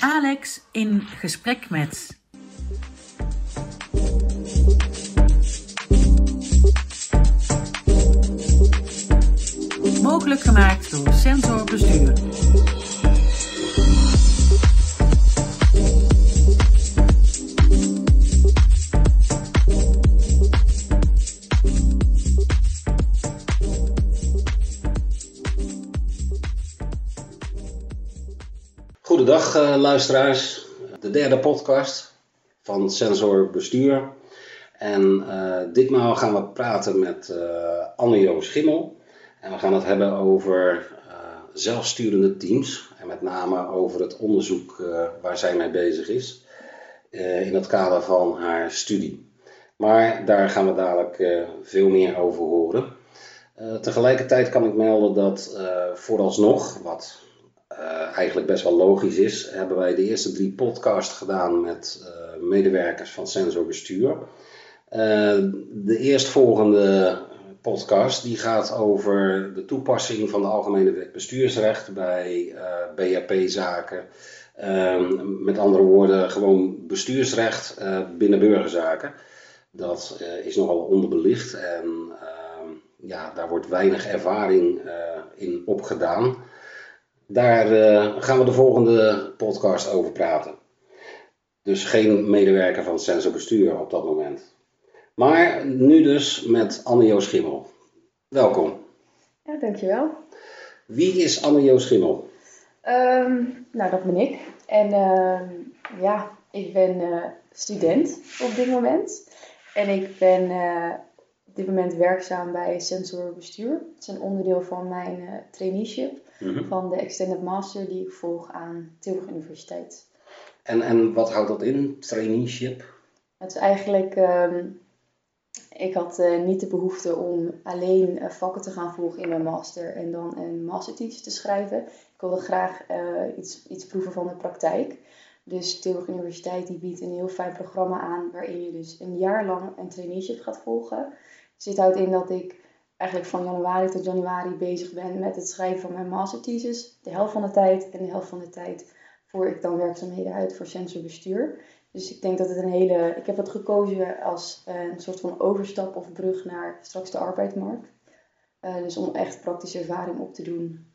Alex in gesprek met. Mogelijk gemaakt door Sensor Bestuur. Goedendag uh, luisteraars. De derde podcast van Sensor Bestuur. En uh, ditmaal gaan we praten met uh, Anne-Jo Schimmel. En we gaan het hebben over zelfsturende teams. En met name over het onderzoek waar zij mee bezig is. in het kader van haar studie. Maar daar gaan we dadelijk veel meer over horen. tegelijkertijd kan ik melden dat vooralsnog, wat uh, eigenlijk best wel logisch is, hebben wij de eerste drie podcasts gedaan met uh, medewerkers van Sensorbestuur. Uh, de eerstvolgende podcast die gaat over de toepassing van de Algemene Wet Bestuursrecht bij BHP-zaken. Ehm, met andere woorden, gewoon bestuursrecht binnen burgerzaken. Dat is nogal onderbelicht en ehm, ja, daar wordt weinig ervaring in opgedaan. Daar uh, gaan we de volgende podcast over praten. Dus geen medewerker van Sensor Bestuur op dat moment. Maar nu dus met Anne-Jo Schimmel. Welkom. Ja, dankjewel. Wie is Anne-Jo Schimmel? Um, nou, dat ben ik. En uh, ja, ik ben uh, student op dit moment. En ik ben uh, op dit moment werkzaam bij Sensor Bestuur. Het is een onderdeel van mijn traineeship. Mhm. van de Extended Master die ik volg aan Tilburg Universiteit. En, en wat houdt dat in, traineeship? Het is eigenlijk, um, ik had uh, niet de behoefte om alleen uh, vakken te gaan volgen in mijn master en dan een masterthesis te schrijven. Ik wilde graag uh, iets, iets proeven van de praktijk. Dus Tilburg Universiteit die biedt een heel fijn programma aan waarin je dus een jaar lang een traineeship gaat volgen. Dus dit houdt in dat ik eigenlijk van januari tot januari bezig ben met het schrijven van mijn masterthesis. De helft van de tijd en de helft van de tijd voer ik dan werkzaamheden uit voor sensorbestuur. Dus ik denk dat het een hele. Ik heb het gekozen als eh, een soort van overstap of brug naar straks de arbeidsmarkt. Uh, dus om echt praktische ervaring op te doen.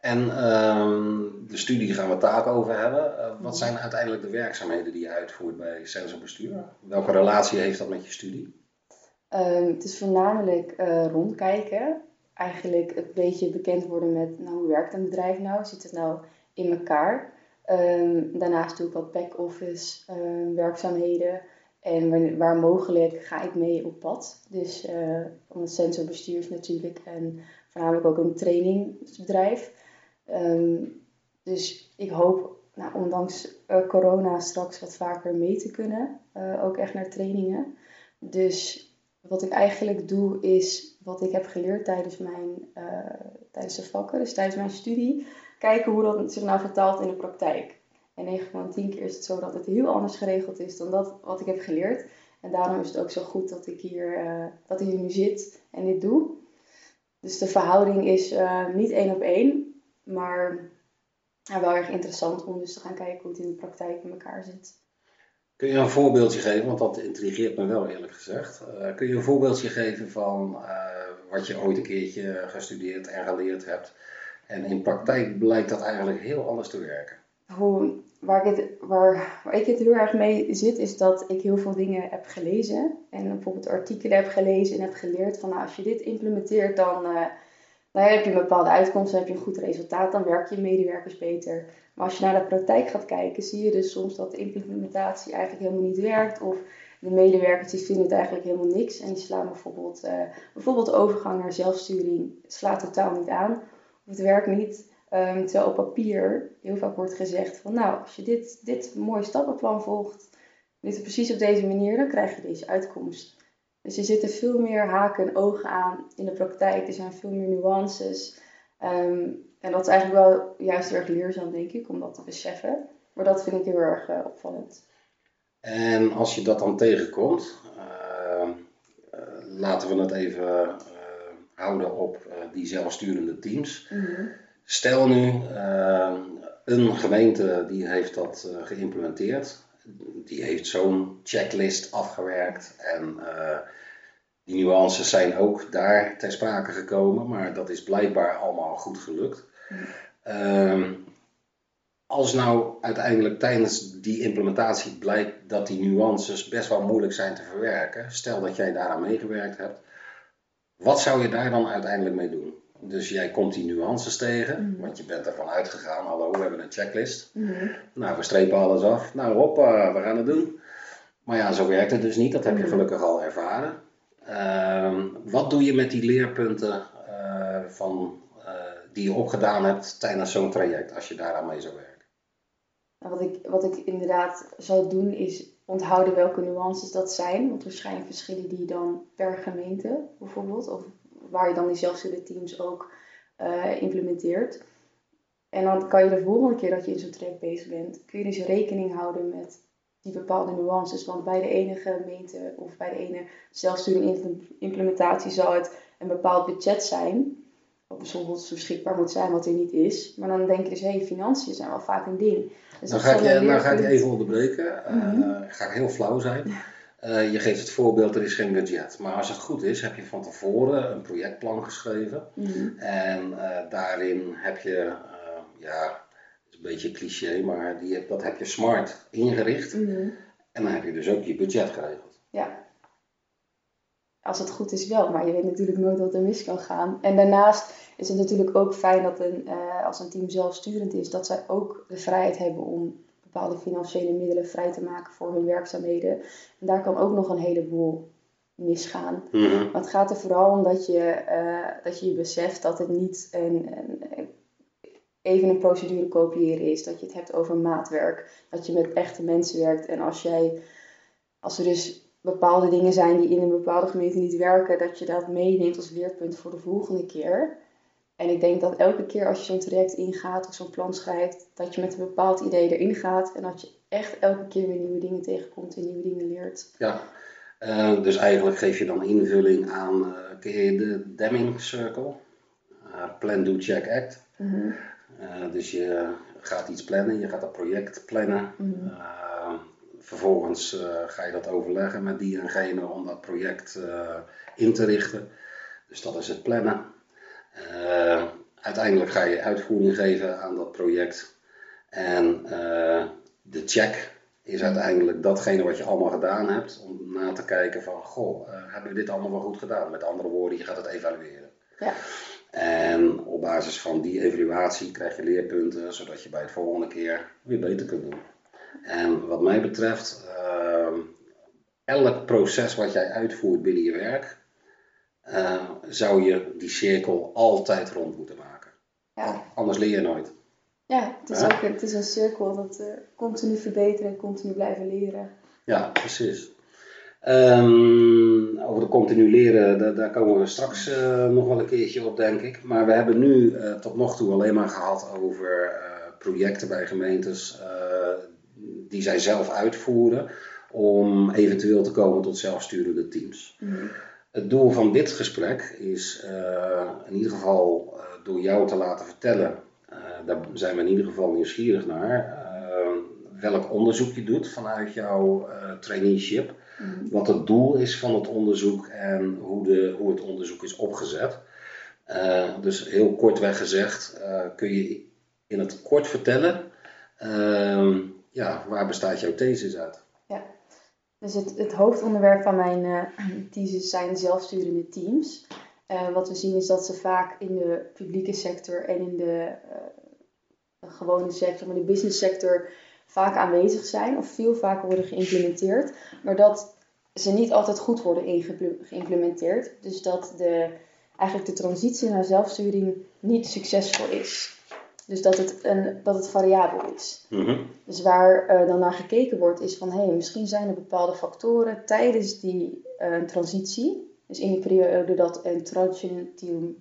En uh, de studie gaan we het daar over hebben. Uh, wat zijn uiteindelijk de werkzaamheden die je uitvoert bij sensorbestuur? Welke relatie heeft dat met je studie? Um, het is voornamelijk uh, rondkijken. Eigenlijk een beetje bekend worden met nou, hoe werkt een bedrijf nou? Zit het nou in elkaar? Um, daarnaast doe ik wat back-office uh, werkzaamheden. En waar, waar, mogelijk ga ik mee op pad. Dus uh, om het is natuurlijk en voornamelijk ook een trainingsbedrijf. Dus ik hoop, nou, ondanks corona, straks wat vaker mee te kunnen. ook echt naar trainingen. Dus wat ik eigenlijk doe is wat ik heb geleerd tijdens, mijn, uh, tijdens de vakken, dus tijdens mijn studie, kijken hoe dat zich nou vertaalt in de praktijk. En 9 van 10 keer is het zo dat het heel anders geregeld is dan dat wat ik heb geleerd. En daarom is het ook zo goed dat ik hier, uh, dat ik hier nu zit en dit doe. Dus de verhouding is uh, niet één op één, maar wel erg interessant om dus te gaan kijken hoe het in de praktijk in elkaar zit. Kun je een voorbeeldje geven, want dat intrigeert me wel eerlijk gezegd. Uh, kun je een voorbeeldje geven van uh, wat je ooit een keertje gestudeerd en geleerd hebt. En in praktijk blijkt dat eigenlijk heel anders te werken. Hoe, waar, ik het, waar, waar ik het heel erg mee zit, is dat ik heel veel dingen heb gelezen. En bijvoorbeeld artikelen heb gelezen en heb geleerd van nou, als je dit implementeert, dan, uh, dan heb je een bepaalde uitkomst, heb je een goed resultaat, dan werk je medewerkers beter. Maar als je naar de praktijk gaat kijken, zie je dus soms dat de implementatie eigenlijk helemaal niet werkt. Of de medewerkers die vinden het eigenlijk helemaal niks. En die slaan bijvoorbeeld, uh, bijvoorbeeld overgang naar zelfsturing slaat totaal niet aan. Of het werkt niet. Um, terwijl op papier heel vaak wordt gezegd van nou, als je dit, dit mooie stappenplan volgt, dit precies op deze manier, dan krijg je deze uitkomst. Dus er zitten veel meer haken en ogen aan in de praktijk. Er zijn veel meer nuances. Um, en dat is eigenlijk wel juist heel erg leerzaam, denk ik, om dat te beseffen. Maar dat vind ik heel erg uh, opvallend. En als je dat dan tegenkomt, uh, uh, laten we het even houden op eh, die zelfsturende teams. Mhm. Stel nu, eh, een gemeente die heeft dat eh, geïmplementeerd. Die heeft zo'n checklist afgewerkt. En eh, die nuances zijn ook daar ter sprake gekomen. Maar dat is blijkbaar allemaal goed gelukt. Ehm, als nou uiteindelijk tijdens die implementatie blijkt dat die nuances best wel moeilijk zijn te verwerken. Stel dat jij daaraan meegewerkt hebt. Wat zou je daar dan uiteindelijk mee doen? Dus jij komt die nuances tegen, want je bent ervan uitgegaan, hallo, we hebben een checklist. Mhm. Nou, we strepen alles af. Nou, hoppa, we gaan het doen. Maar ja, zo werkt het dus niet. Dat heb je Mhm. gelukkig al ervaren. Ehm, wat doe je met die leerpunten eh, van, eh, die je opgedaan hebt tijdens zo'n traject, als je daaraan mee zou werken? Nou, wat, ik, wat ik inderdaad zou doen is onthouden welke nuances dat zijn. Want waarschijnlijk verschillen die dan per gemeente bijvoorbeeld. Of waar je dan die zelfsturende teams ook eh, implementeert. En dan kan je de volgende keer dat je in zo'n traject bezig bent, kun je dus rekening houden met die bepaalde nuances. Want bij de ene gemeente of bij de ene zelfsturende implementatie zal het een bepaald budget zijn. Wat bijvoorbeeld beschikbaar moet zijn wat er niet is. Maar dan denk je dus, hé, hey, financiën zijn wel vaak een ding. Dus Dan ga, ik je, ga ik je even onderbreken. Eh, Mhm. ga ik heel flauw zijn. Eh, je geeft het voorbeeld, er is geen budget. Maar als het goed is, heb je van tevoren een projectplan geschreven. Mhm. En eh, daarin heb je, eh, ja, het is een beetje cliché, maar die, dat heb je smart ingericht. Mhm. En dan heb je dus ook je budget geregeld. Ja. Als het goed is wel, maar je weet natuurlijk nooit wat er mis kan gaan. En daarnaast is het natuurlijk ook fijn dat een, als een team zelfsturend is, dat zij ook de vrijheid hebben om bepaalde financiële middelen vrij te maken voor hun werkzaamheden. En daar kan ook nog een heleboel misgaan. Mhm. Maar het gaat er vooral om dat je eh, dat je, je beseft dat het niet een, een, even een procedure kopiëren is. Dat je het hebt over maatwerk. Dat je met echte mensen werkt. En als jij, als er dus bepaalde dingen zijn die in een bepaalde gemeente niet werken, dat je dat meeneemt als leerpunt voor de volgende keer. En ik denk dat elke keer als je zo'n traject ingaat of zo'n plan schrijft, dat je met een bepaald idee erin gaat. En dat je echt elke keer weer nieuwe dingen tegenkomt en nieuwe dingen leert. Ja, Eh, dus eigenlijk geef je dan invulling aan, eh ken je de Deming Circle? Eh, plan, do, check, act. Mhm. Dus je gaat iets plannen, je gaat een project plannen. Mhm. Vervolgens ga je dat overleggen met die en gene om dat project in te richten. Dus dat is het plannen. Eh, uiteindelijk ga je uitvoering geven aan dat project. En eh, de check is uiteindelijk datgene wat je allemaal gedaan hebt. Om na te kijken van, goh, eh, hebben we dit allemaal wel goed gedaan? Met andere woorden, je gaat het evalueren. Ja. En op basis van die evaluatie krijg je leerpunten, zodat je bij het volgende keer weer beter kunt doen. En wat mij betreft, ehm, elk proces wat jij uitvoert binnen je werk, eh, zou je die cirkel altijd rond moeten maken. Ja. Anders leer je nooit. Ja, het is ook het is een cirkel dat eh, continu verbeteren en continu blijven leren. Ja, precies. Ehm, over de continu leren, daar, daar komen we straks eh, nog wel een keertje op, denk ik. Maar we hebben nu eh, tot nog toe alleen maar gehad over projecten bij gemeentes die zij zelf uitvoeren om eventueel te komen tot zelfsturende teams. Het doel van dit gesprek is eh, in ieder geval eh, door jou te laten vertellen, eh, daar zijn we in ieder geval nieuwsgierig naar, welk onderzoek je doet vanuit jouw traineeship, wat het doel is van het onderzoek en hoe, de, hoe het onderzoek is opgezet. Dus heel kortweg gezegd, kun je in het kort vertellen, ehm, ja, waar bestaat jouw thesis uit? Dus het, het hoofdonderwerp van mijn eh thesis zijn zelfsturende teams. Eh, wat we zien is dat ze vaak in de publieke sector en in de eh, gewone sector, maar de business sector, vaak aanwezig zijn of veel vaker worden geïmplementeerd. Maar dat ze niet altijd goed worden geïmplementeerd. Dus dat de, eigenlijk de transitie naar zelfsturing niet succesvol is. Dus dat het, een, dat het variabel is. Mhm. Dus waar eh, dan naar gekeken wordt is van hé, hey, misschien zijn er bepaalde factoren tijdens die eh, transitie, dus in die periode dat een traditioneel team,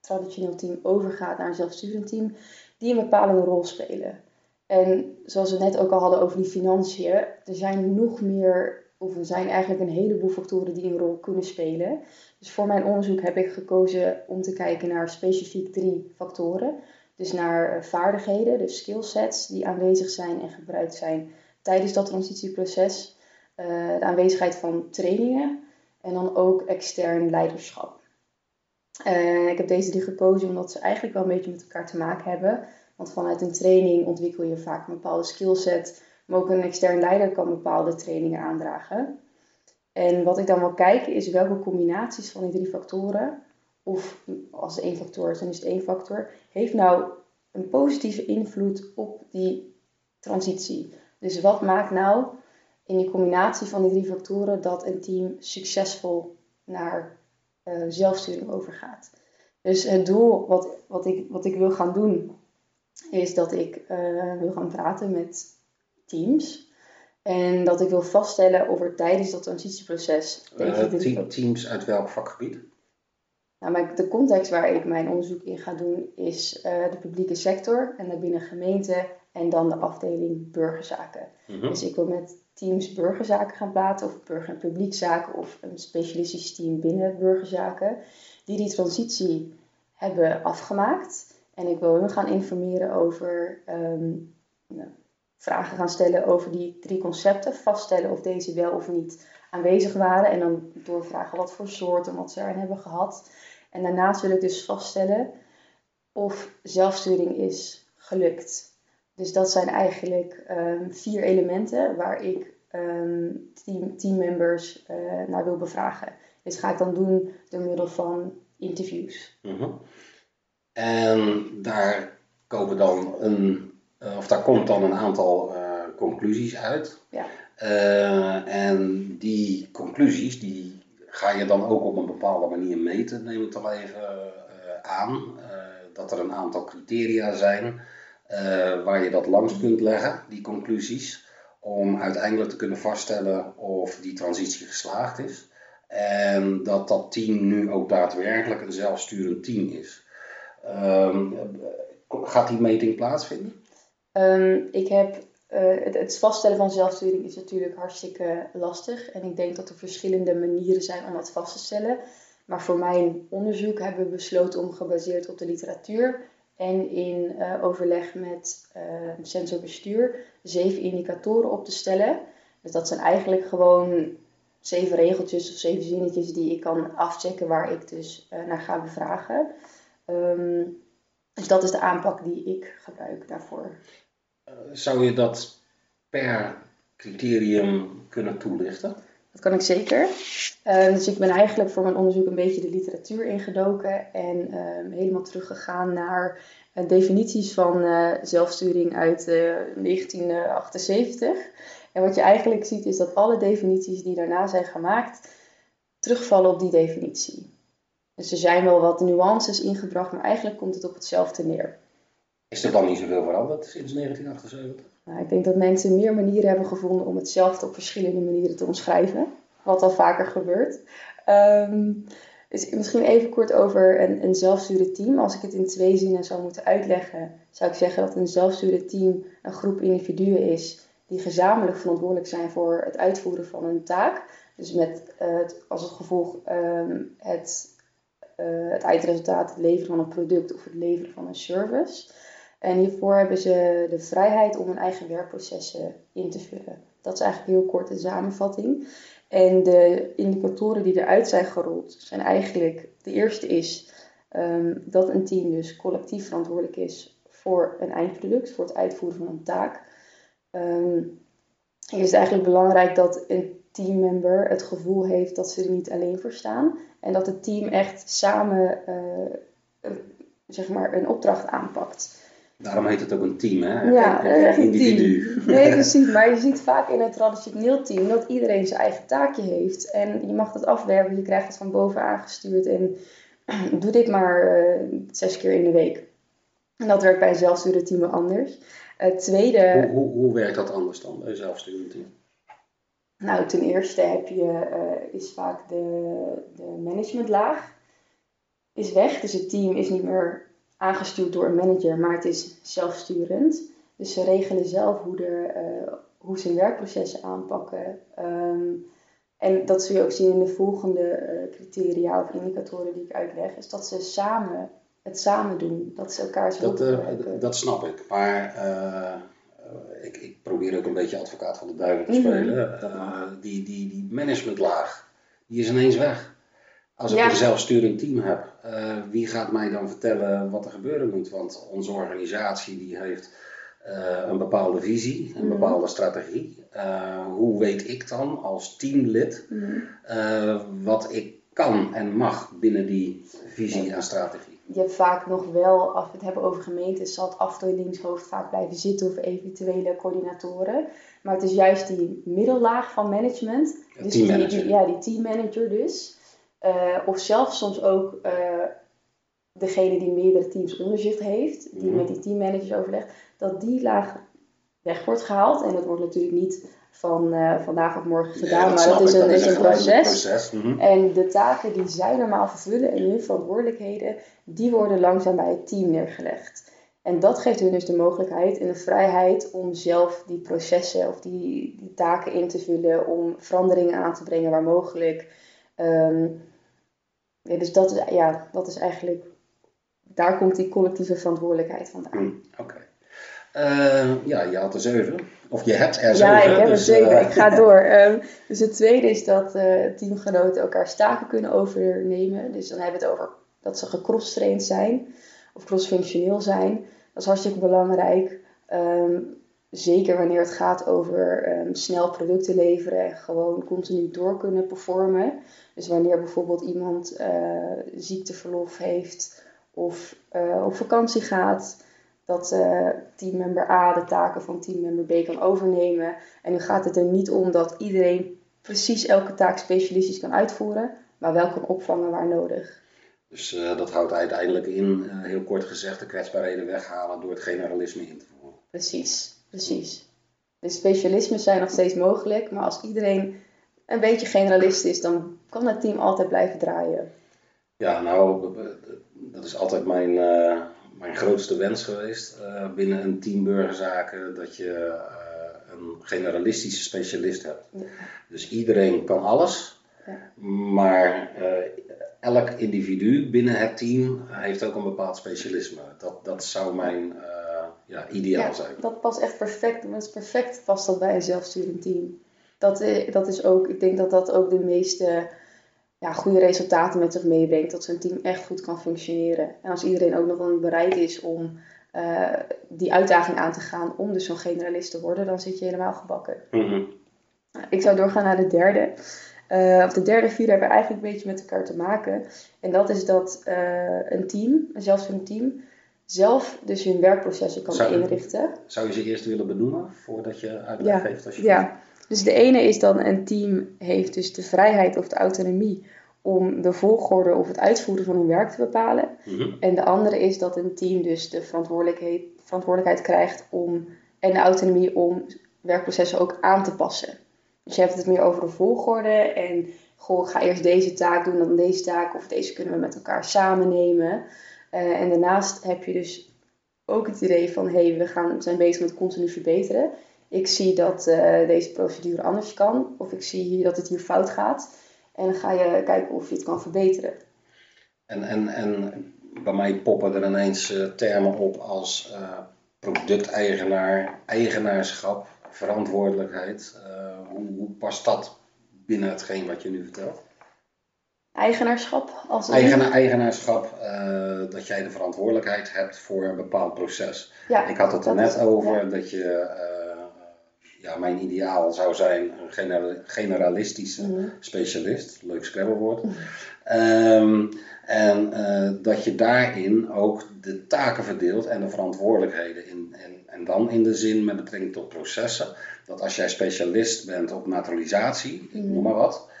traditioneel team overgaat naar een zelfsturend team, die een bepalende rol spelen. En zoals we net ook al hadden over die financiën, er zijn nog meer of er zijn eigenlijk een heleboel factoren die een rol kunnen spelen. Dus voor mijn onderzoek heb ik gekozen om te kijken naar specifiek drie factoren. Dus naar eh, vaardigheden, dus skillsets die aanwezig zijn en gebruikt zijn tijdens dat transitieproces. Uh, de aanwezigheid van trainingen en dan ook extern leiderschap. Uh, ik heb deze drie gekozen omdat ze eigenlijk wel een beetje met elkaar te maken hebben. Want vanuit een training ontwikkel je vaak een bepaalde skillset, maar ook een extern leider kan bepaalde trainingen aandragen. En wat ik dan wil kijken is welke combinaties van die drie factoren, of als één factor is, dan is het één factor, heeft nou een positieve invloed op die transitie. Dus wat maakt nou in die combinatie van die drie factoren dat een team succesvol naar uh, zelfsturing overgaat? Dus het doel wat, wat, ik, wat ik wil gaan doen, is dat ik uh, wil gaan praten met teams. En dat ik wil vaststellen of er tijdens dat transitieproces. Uh, teams uit welk vakgebied? Nou, de context waar ik mijn onderzoek in ga doen is uh, de publieke sector en daarbinnen gemeente en dan de afdeling burgerzaken. Mm -hmm. Dus ik wil met teams burgerzaken gaan praten of burger- en publiekzaken of een specialistisch team binnen burgerzaken die die transitie hebben afgemaakt. En ik wil hun gaan informeren over um, nou, vragen gaan stellen over die drie concepten, vaststellen of deze wel of niet aanwezig waren en dan doorvragen wat voor soorten, wat ze erin hebben gehad. En daarnaast wil ik dus vaststellen of zelfsturing is gelukt. Dus dat zijn eigenlijk um, vier elementen waar ik um, team, teammembers uh, naar wil bevragen. Dit ga ik dan doen door middel van interviews. Mm -hmm. En daar komen dan een uh, of daar komt dan een aantal uh, conclusies uit. Ja. Uh, en die conclusies die ga je dan ook op een bepaalde manier meten, neem ik al even aan. dat er een aantal criteria zijn waar je dat langs kunt leggen, die conclusies, om uiteindelijk te kunnen vaststellen of die transitie geslaagd is. En dat dat team nu ook daadwerkelijk een zelfsturend team is. Ehm, gaat die meting plaatsvinden? Um, ik heb, uh, het, het, vaststellen van zelfsturing is natuurlijk hartstikke lastig. En ik denk dat er verschillende manieren zijn om dat vast te stellen. Maar voor mijn onderzoek hebben we besloten om gebaseerd op de literatuur en in uh, overleg met uh, sensorbestuur zeven indicatoren op te stellen. Dus dat zijn eigenlijk gewoon zeven regeltjes of zeven zinnetjes die ik kan afchecken waar ik dus naar ga bevragen. Um, dus dat is de aanpak die ik gebruik daarvoor. Zou je dat per criterium kunnen toelichten? Dat kan ik zeker. Uh, dus ik ben eigenlijk voor mijn onderzoek een beetje de literatuur ingedoken en uh, helemaal teruggegaan naar uh, definities van eh, zelfsturing uit 1978. En wat je eigenlijk ziet is dat alle definities die daarna zijn gemaakt terugvallen op die definitie. Dus er zijn wel wat nuances ingebracht, maar eigenlijk komt het op hetzelfde neer. Is er dan niet zoveel veranderd sinds 1978? Nou, ik denk dat mensen meer manieren hebben gevonden om hetzelfde op verschillende manieren te omschrijven. Wat al vaker gebeurt. Um, dus misschien even kort over een, een zelfsturend team. Als ik het in twee zinnen zou moeten uitleggen, zou ik zeggen dat een zelfsturend team een groep individuen is die gezamenlijk verantwoordelijk zijn voor het uitvoeren van een taak. Dus met uh, als het gevolg um, het, uh, het eindresultaat, het leveren van een product of het leveren van een service. En hiervoor hebben ze de vrijheid om hun eigen werkprocessen in te vullen. Dat is eigenlijk heel kort de samenvatting. En de indicatoren die eruit zijn gerold zijn eigenlijk: de eerste is um, dat een team dus collectief verantwoordelijk is voor een eindproduct, voor het uitvoeren van een taak. Um, hier is het eigenlijk belangrijk dat een teammember het gevoel heeft dat ze er niet alleen voor staan en dat het team echt samen uh, zeg maar een opdracht aanpakt. Daarom heet het ook een team, hè? Ja, echt een individu. Team. Nee, precies. Maar je ziet vaak in een traditioneel team dat iedereen zijn eigen taakje heeft. En je mag dat afwerken, je krijgt het van boven aangestuurd. En doe dit maar uh, zes keer in de week. En dat werkt bij een zelfsturend team anders. Het tweede... Hoe, hoe, hoe, werkt dat anders dan bij een zelfsturend team? Nou, ten eerste heb je, uh, is vaak de, de managementlaag is weg. Dus het team is niet meer aangestuurd door een manager, maar het is zelfsturend. Dus ze regelen zelf hoe uh, hoe ze hun werkprocessen aanpakken. Ehm, en dat zul je ook zien in de volgende eh, criteria of indicatoren die ik uitleg, is dat ze samen het samen doen. Dat ze elkaar zo Dat, uh, dat snap ik. Maar ik, ik, probeer ook een beetje advocaat van de duivel te Mhm, spelen. die, die, die managementlaag, die is ineens weg. Als ik Ja. een zelfsturend team heb, uh, wie gaat mij dan vertellen wat er gebeuren moet? Want onze organisatie die heeft uh, een bepaalde visie, een Mhm. bepaalde strategie. Uh, hoe weet ik dan als teamlid Mhm. wat ik kan en mag binnen die visie en strategie? Je hebt vaak nog wel, als we het hebben over gemeentes, zal het afdelingshoofd vaak blijven zitten of eventuele coördinatoren. Maar het is juist die middellaag van management. Ja, dus die- ja, die teammanager dus. Uh, of zelfs soms ook uh, degene die meerdere teams onder zich heeft, die Mhm. met die teammanagers overlegt, dat die laag weg wordt gehaald. En dat wordt natuurlijk niet van uh, vandaag of morgen Nee, gedaan, maar dat is een, is een proces. Mhm. En de taken die zij normaal vervullen en hun verantwoordelijkheden, die worden langzaam bij het team neergelegd. En dat geeft hun dus de mogelijkheid en de vrijheid om zelf die processen of die, die taken in te vullen, om veranderingen aan te brengen waar mogelijk. Ehm, ja, dus dat is, ja, dat is eigenlijk, daar komt die collectieve verantwoordelijkheid vandaan. Hm, Oké. Eh, ja, je had er zeven. Of je hebt er Ja, zeven. ik heb er dus, zeven. eh, Ik ga door. Ehm, dus het tweede is dat eh, teamgenoten elkaar taken kunnen overnemen. Dus dan hebben we het over dat ze gecross-trained zijn of cross-functioneel zijn. Dat is hartstikke belangrijk. Ehm, zeker wanneer het gaat over ehm, snel producten leveren en gewoon continu door kunnen performen. Dus wanneer bijvoorbeeld iemand eh, ziekteverlof heeft of eh, op vakantie gaat, dat eh, teammember A de taken van teammember B kan overnemen. En nu gaat het er niet om dat iedereen precies elke taak specialistisch kan uitvoeren, maar wel kan opvangen waar nodig. Dus dat houdt uiteindelijk in, heel kort gezegd, de kwetsbaarheden weghalen door het generalisme in te voeren. Precies, precies. De specialismen zijn nog steeds mogelijk, maar als iedereen een beetje generalist is, dan kan het team altijd blijven draaien. Ja, nou, dat is altijd mijn, eh, mijn grootste wens geweest eh, binnen een team burgerzaken, dat je eh, een generalistische specialist hebt. Ja. Dus iedereen kan alles, Ja. maar elk individu binnen het team heeft ook een bepaald specialisme. Dat, dat zou mijn ja, ideaal Ja, zijn. dat past echt perfect. Dat is perfect past dat bij een zelfsturend team. Dat, i- dat is ook, ik denk dat dat ook de meeste ja, goede resultaten met zich meebrengt. Dat zo'n team echt goed kan functioneren. En als iedereen ook nog wel bereid is om eh, die uitdaging aan te gaan om dus zo'n generalist te worden, dan zit je helemaal gebakken. Mhm. Nou, Ik zou doorgaan naar de derde. Eh, of de derde vier hebben eigenlijk een beetje met elkaar te maken. En dat is dat eh, een team, een team, zelf dus hun werkprocessen kan Zou- inrichten. Zou je ze eerst willen benoemen voordat je uitleg Ja, geeft? Als je Ja, dus de ene is dan een team heeft dus de vrijheid of de autonomie om de volgorde of het uitvoeren van hun werk te bepalen. Mhm. En de andere is dat een team dus de verantwoordelijkheid, verantwoordelijkheid krijgt om en de autonomie om werkprocessen ook aan te passen. Dus je hebt het meer over de volgorde en goh, ga eerst deze taak doen, dan deze taak of deze kunnen we met elkaar samen nemen. Eh, en daarnaast heb je dus ook het idee van hé, hey, we gaan, zijn bezig met continu verbeteren. Ik zie dat eh, deze procedure anders kan of ik zie dat het hier fout gaat. En dan ga je kijken of je het kan verbeteren. En, en, en bij mij poppen er ineens eh, termen op als producteigenaar, eigenaarschap, verantwoordelijkheid. Hoe past dat binnen hetgeen wat je nu vertelt? Eigenaarschap als Eigena, eigenaarschap, eh, dat jij de verantwoordelijkheid hebt voor een bepaald proces. Ja, Ik had het er net over ja. dat je, eh, ja, mijn ideaal zou zijn een genera- generalistische Mhm. specialist, leuk scrabblewoord. Ehm, en eh, dat je daarin ook de taken verdeelt en de verantwoordelijkheden. In, en, en dan in de zin met betrekking tot processen. Dat als jij specialist bent op naturalisatie, Mhm. noem maar wat.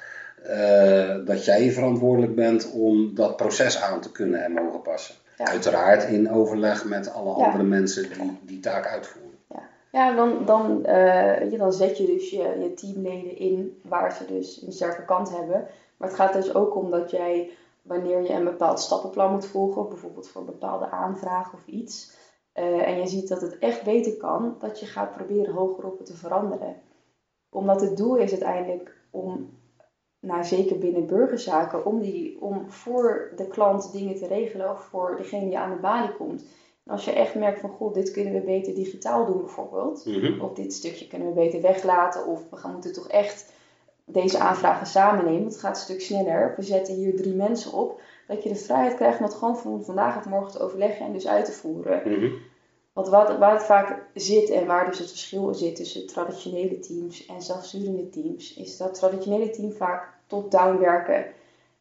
Eh, dat jij verantwoordelijk bent om dat proces aan te kunnen en mogen passen. Ja. Uiteraard in overleg met alle Ja. andere mensen die die taak uitvoeren. Ja, dan, dan, eh, je, dan zet je dus je, je teamleden in waar ze dus een sterke kant hebben. Maar het gaat dus ook om dat jij, wanneer je een bepaald stappenplan moet volgen, bijvoorbeeld voor een bepaalde aanvraag of iets, eh, en je ziet dat het echt beter kan, dat je gaat proberen hogerop het te veranderen. Omdat het doel is uiteindelijk om, nou zeker binnen burgerzaken, om, die, om voor de klant dingen te regelen of voor degene die aan de balie komt. En als je echt merkt van, goh, dit kunnen we beter digitaal doen bijvoorbeeld. Mhm. Of dit stukje kunnen we beter weglaten. Of we gaan moeten toch echt deze aanvragen samen nemen. Het gaat een stuk sneller. We zetten hier drie mensen op. Dat je de vrijheid krijgt om dat gewoon van vandaag tot morgen te overleggen en dus uit te voeren. Mhm. Want wat, waar het vaak zit en waar dus het verschil zit tussen traditionele teams en zelfsturende teams, is dat traditionele team vaak top-down werken.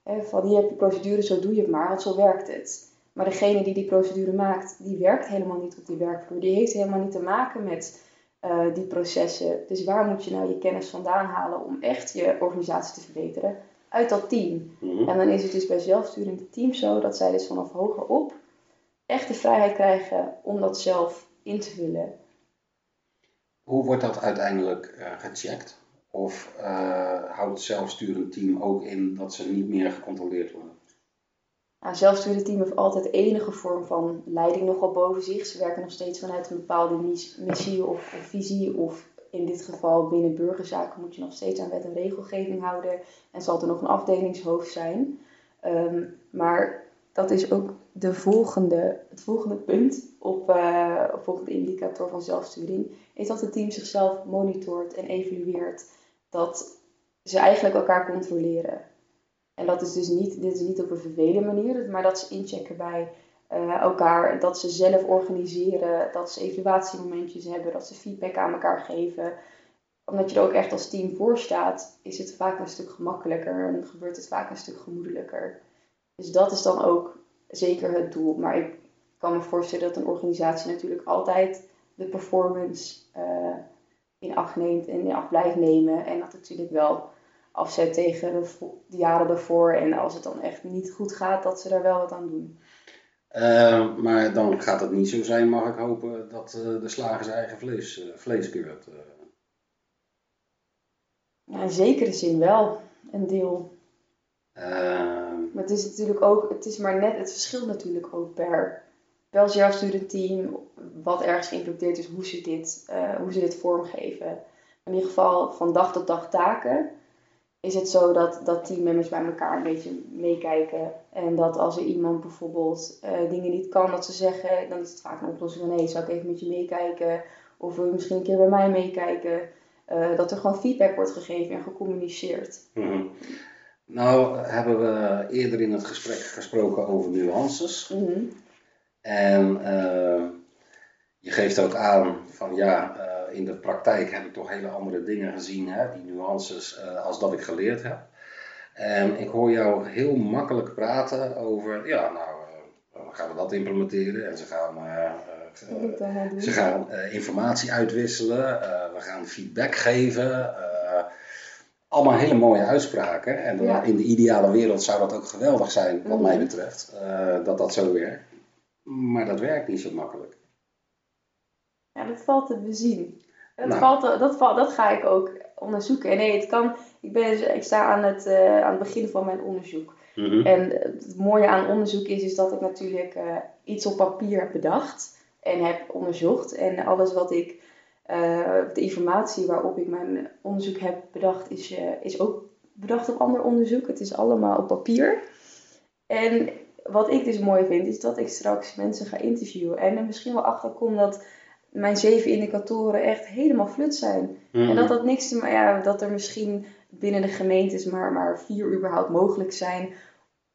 Van hier heb je procedure, zo doe je het maar, want zo werkt het. Maar degene die die procedure maakt, die werkt helemaal niet op die werkvloer. Die heeft helemaal niet te maken met eh, die processen. Dus waar moet je nou je kennis vandaan halen om echt je organisatie te verbeteren? Uit dat team. Mhm. En dan is het dus bij zelfsturende teams zo dat zij dus vanaf hoger op echt de vrijheid krijgen om dat zelf in te vullen. Hoe wordt dat uiteindelijk eh, gecheckt? Of eh, houdt het zelfsturend team ook in dat ze niet meer gecontroleerd worden? Een zelfsturende team heeft altijd enige vorm van leiding nog wel boven zich. Ze werken nog steeds vanuit een bepaalde mis- missie of, visie. Of in dit geval binnen burgerzaken moet je nog steeds aan wet en regelgeving houden. En zal er nog een afdelingshoofd zijn. Ehm, maar dat is ook de volgende, het volgende punt op eh, op volgende indicator van zelfsturing. Is dat het team zichzelf monitort en evalueert. Dat ze eigenlijk elkaar controleren. En dat is dus niet, dit is niet op een vervelende manier, maar dat ze inchecken bij eh, elkaar, dat ze zelf organiseren, dat ze evaluatiemomentjes hebben, dat ze feedback aan elkaar geven. Omdat je er ook echt als team voor staat, is het vaak een stuk gemakkelijker en gebeurt het vaak een stuk gemoedelijker. Dus dat is dan ook zeker het doel. Maar ik kan me voorstellen dat een organisatie natuurlijk altijd de performance eh, in acht neemt en in acht blijft nemen. En dat natuurlijk wel afzet tegen de, jaren daarvoor. En als het dan echt niet goed gaat, dat ze daar wel wat aan doen. Eh, maar dan gaat het niet zo zijn, mag ik hopen, dat eh, de slager zijn eigen vlees, eh, vlees keurt. eh. Ja, in zekere zin wel een deel. Eh, Maar het is natuurlijk ook, het is maar net, het verschilt natuurlijk ook per, per zelfsturend team, wat ergens geïmplementeerd is, hoe ze dit, eh, hoe ze dit vormgeven. In ieder geval van dag tot dag taken is het zo dat, dat teammembers bij elkaar een beetje meekijken. En dat als er iemand bijvoorbeeld eh, dingen niet kan, dat ze zeggen, dan is het vaak een oplossing van nee, zou ik even met je meekijken? Of wil je misschien een keer bij mij meekijken? Eh, dat er gewoon feedback wordt gegeven en gecommuniceerd. mhm. Nou hebben we eerder in het gesprek gesproken over nuances. Mhm. En eh, je geeft ook aan van ja, eh, in de praktijk heb ik toch hele andere dingen gezien, hè, die nuances, eh, als dat ik geleerd heb. En ik hoor jou heel makkelijk praten over, ja, nou, dan gaan we dat implementeren en ze gaan, ze gaan informatie uitwisselen, we gaan feedback geven. allemaal hele mooie uitspraken. En Ja. in de ideale wereld zou dat ook geweldig zijn, wat Mhm. mij betreft, dat dat zo werkt. Maar dat werkt niet zo makkelijk. Ja, dat valt te bezien. Dat, Nou. valt, te- dat, dat ga ik ook onderzoeken. En nee, het kan. Ik, ben, ik sta aan het, eh, aan het begin van mijn onderzoek. Mhm. En het mooie aan onderzoek is, is dat ik natuurlijk eh, iets op papier heb bedacht en heb onderzocht. En alles wat ik, eh, de informatie waarop ik mijn onderzoek heb bedacht, is, eh, is ook bedacht op ander onderzoek. Het is allemaal op papier. En wat ik dus mooi vind, is dat ik straks mensen ga interviewen. En er misschien wel achter kom dat mijn zeven indicatoren echt helemaal flut zijn. Mhm. En dat dat niks te ja, dat er misschien binnen de gemeentes maar, maar vier überhaupt mogelijk zijn.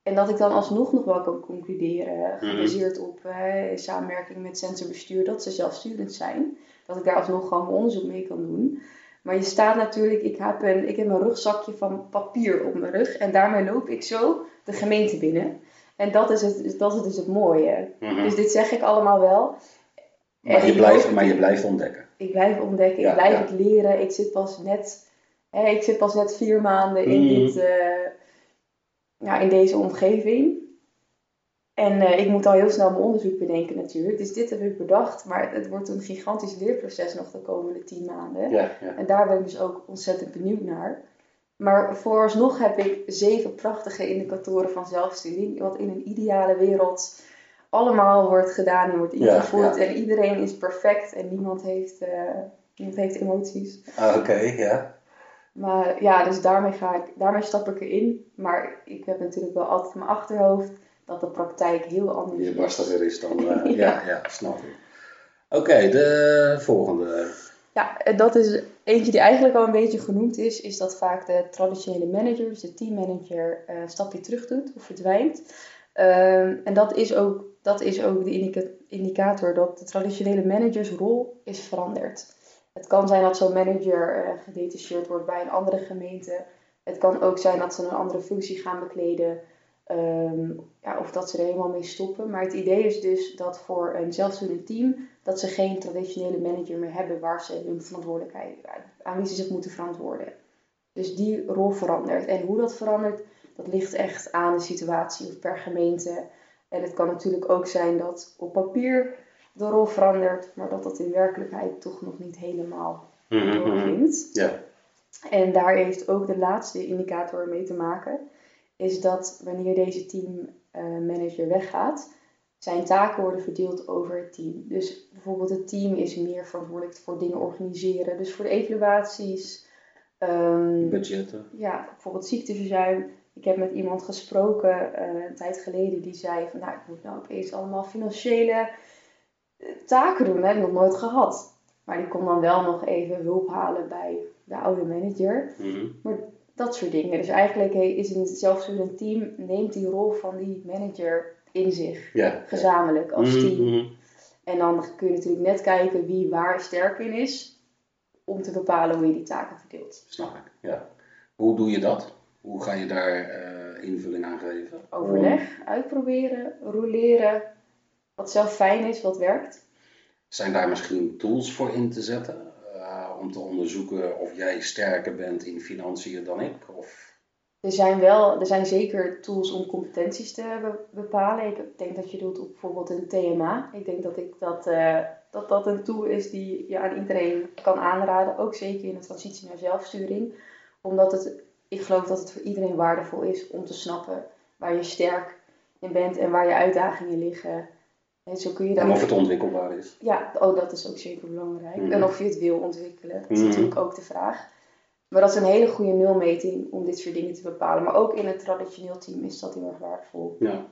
En dat ik dan alsnog nog wel kan concluderen, gebaseerd op eh, samenwerking met sensorbestuur, dat ze zelfsturend zijn. Dat ik daar alsnog gewoon onderzoek mee kan doen. Maar je staat natuurlijk, ik heb, een, ik heb een rugzakje van papier op mijn rug en daarmee loop ik zo de gemeente binnen. En dat is, het, dat is dus het mooie. Mhm. Dus dit zeg ik allemaal wel. maar, en je blijft, hoop- maar je blijft ontdekken. ik blijf ontdekken, Ja, ik blijf ja. het leren. Ik zit pas net, hè, ik zit pas net vier maanden in, Mhm. dit, ja, in deze omgeving. En eh, ik moet al heel snel mijn onderzoek bedenken natuurlijk. Dus dit heb ik bedacht. Maar het wordt een gigantisch leerproces nog de komende tien maanden. Ja, ja. En daar ben ik dus ook ontzettend benieuwd naar. Maar vooralsnog heb ik zeven prachtige indicatoren van zelfsturing. Want in een ideale wereld, allemaal wordt gedaan en wordt ingevoerd. ja. En iedereen is perfect en niemand heeft, eh, niemand heeft emoties. Ah, Oké, ja. Maar ja, dus daarmee, ga ik, daarmee stap ik erin. Maar ik heb natuurlijk wel altijd in mijn achterhoofd dat de praktijk heel anders Je is. barstiger is dan. eh, ja. Ja. ja, snap ik. Oké, de volgende. Ja, en dat is eentje die eigenlijk al een beetje genoemd is, is dat vaak de traditionele manager, dus de teammanager, eh, een stapje terug doet of verdwijnt. Ehm, en dat is ook, dat is ook de indica- indicator dat de traditionele managersrol is veranderd. Het kan zijn dat zo'n manager eh, gedetacheerd wordt bij een andere gemeente. Het kan ook zijn dat ze een andere functie gaan bekleden. Ehm, ja, of dat ze er helemaal mee stoppen. Maar het idee is dus dat voor een zelfsturend team dat ze geen traditionele manager meer hebben waar ze hun verantwoordelijkheid aan wie ze zich moeten verantwoorden. Dus die rol verandert. En hoe dat verandert, dat ligt echt aan de situatie of per gemeente. En het kan natuurlijk ook zijn dat op papier de rol verandert, maar dat dat in werkelijkheid toch nog niet helemaal Mhm, mhm. doorklinkt. Ja. En daar heeft ook de laatste indicator mee te maken. Is dat wanneer deze teammanager weggaat, zijn taken worden verdeeld over het team. Dus bijvoorbeeld het team is meer verantwoordelijk voor dingen organiseren. Dus voor de evaluaties. ehm, Budgetten. ja, bijvoorbeeld ziekteverzuim. Ik heb met iemand gesproken eh, een tijd geleden die zei van nou, ik moet nou opeens allemaal financiële eh, taken doen. Dat heb ik nog nooit gehad. Maar die kon dan wel nog even hulp halen bij de oude manager. Mhm. Dat soort dingen. Dus eigenlijk is een zelfsturend team, neemt die rol van die manager in zich. Ja. Gezamenlijk, als Mhm, team. mhm. En dan kun je natuurlijk net kijken wie waar sterk in is. Om te bepalen hoe je die taken verdeelt. Snap ik, ja. Hoe doe je dat? Hoe ga je daar eh, invulling aan geven? Overleg, uitproberen, roleren. Wat zelf fijn is, wat werkt. Zijn daar misschien tools voor in te zetten? eh, om te onderzoeken of jij sterker bent in financiën dan ik? Of... Er zijn, wel, er zijn zeker tools om competenties te be- bepalen. Ik denk dat je doet op bijvoorbeeld een TMA. Ik denk dat ik dat, eh, dat dat een tool is die je aan iedereen kan aanraden. Ook zeker in de transitie naar zelfsturing. Omdat het, ik geloof dat het voor iedereen waardevol is om te snappen waar je sterk in bent en waar je uitdagingen liggen. En zo kun je dan En of het ontwikkelbaar is? Ja, oh, dat is ook zeker belangrijk. Mhm. En of je het wil ontwikkelen, dat is Mhm. natuurlijk ook de vraag. Maar dat is een hele goede nulmeting om dit soort dingen te bepalen. Maar ook in een traditioneel team is dat heel erg waardevol. Ja.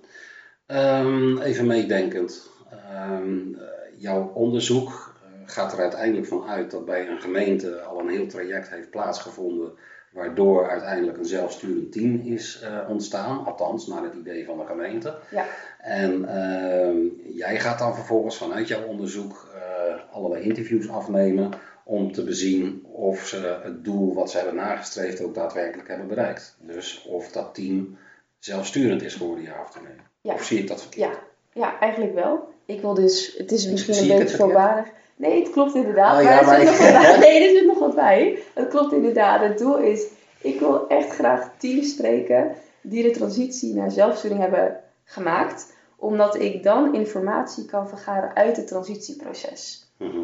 Ehm, even meedenkend. Ehm, eh, jouw onderzoek eh, gaat er uiteindelijk van uit dat bij een gemeente al een heel traject heeft plaatsgevonden, waardoor uiteindelijk een zelfsturend team is eh, ontstaan, althans naar het idee van de gemeente. Ja. En ehm, jij gaat dan vervolgens vanuit jouw onderzoek eh, allerlei interviews afnemen om te bezien of ze het doel wat ze hebben nagestreefd ook daadwerkelijk hebben bereikt. Dus of dat team zelfsturend is geworden, ja of nee. Ja. Of zie ik dat verkeerd? Ja, ja eigenlijk wel. Ik wil dus, het is misschien Zie een beetje voorbarig. Nee, het klopt inderdaad. Oh maar ja, er maar zit ik- nog wat bij. Nee, er zit nog wat bij. Het klopt inderdaad. Het doel is, ik wil echt graag teams spreken die de transitie naar zelfsturing hebben gemaakt. Omdat ik dan informatie kan vergaren uit het transitieproces. Mhm.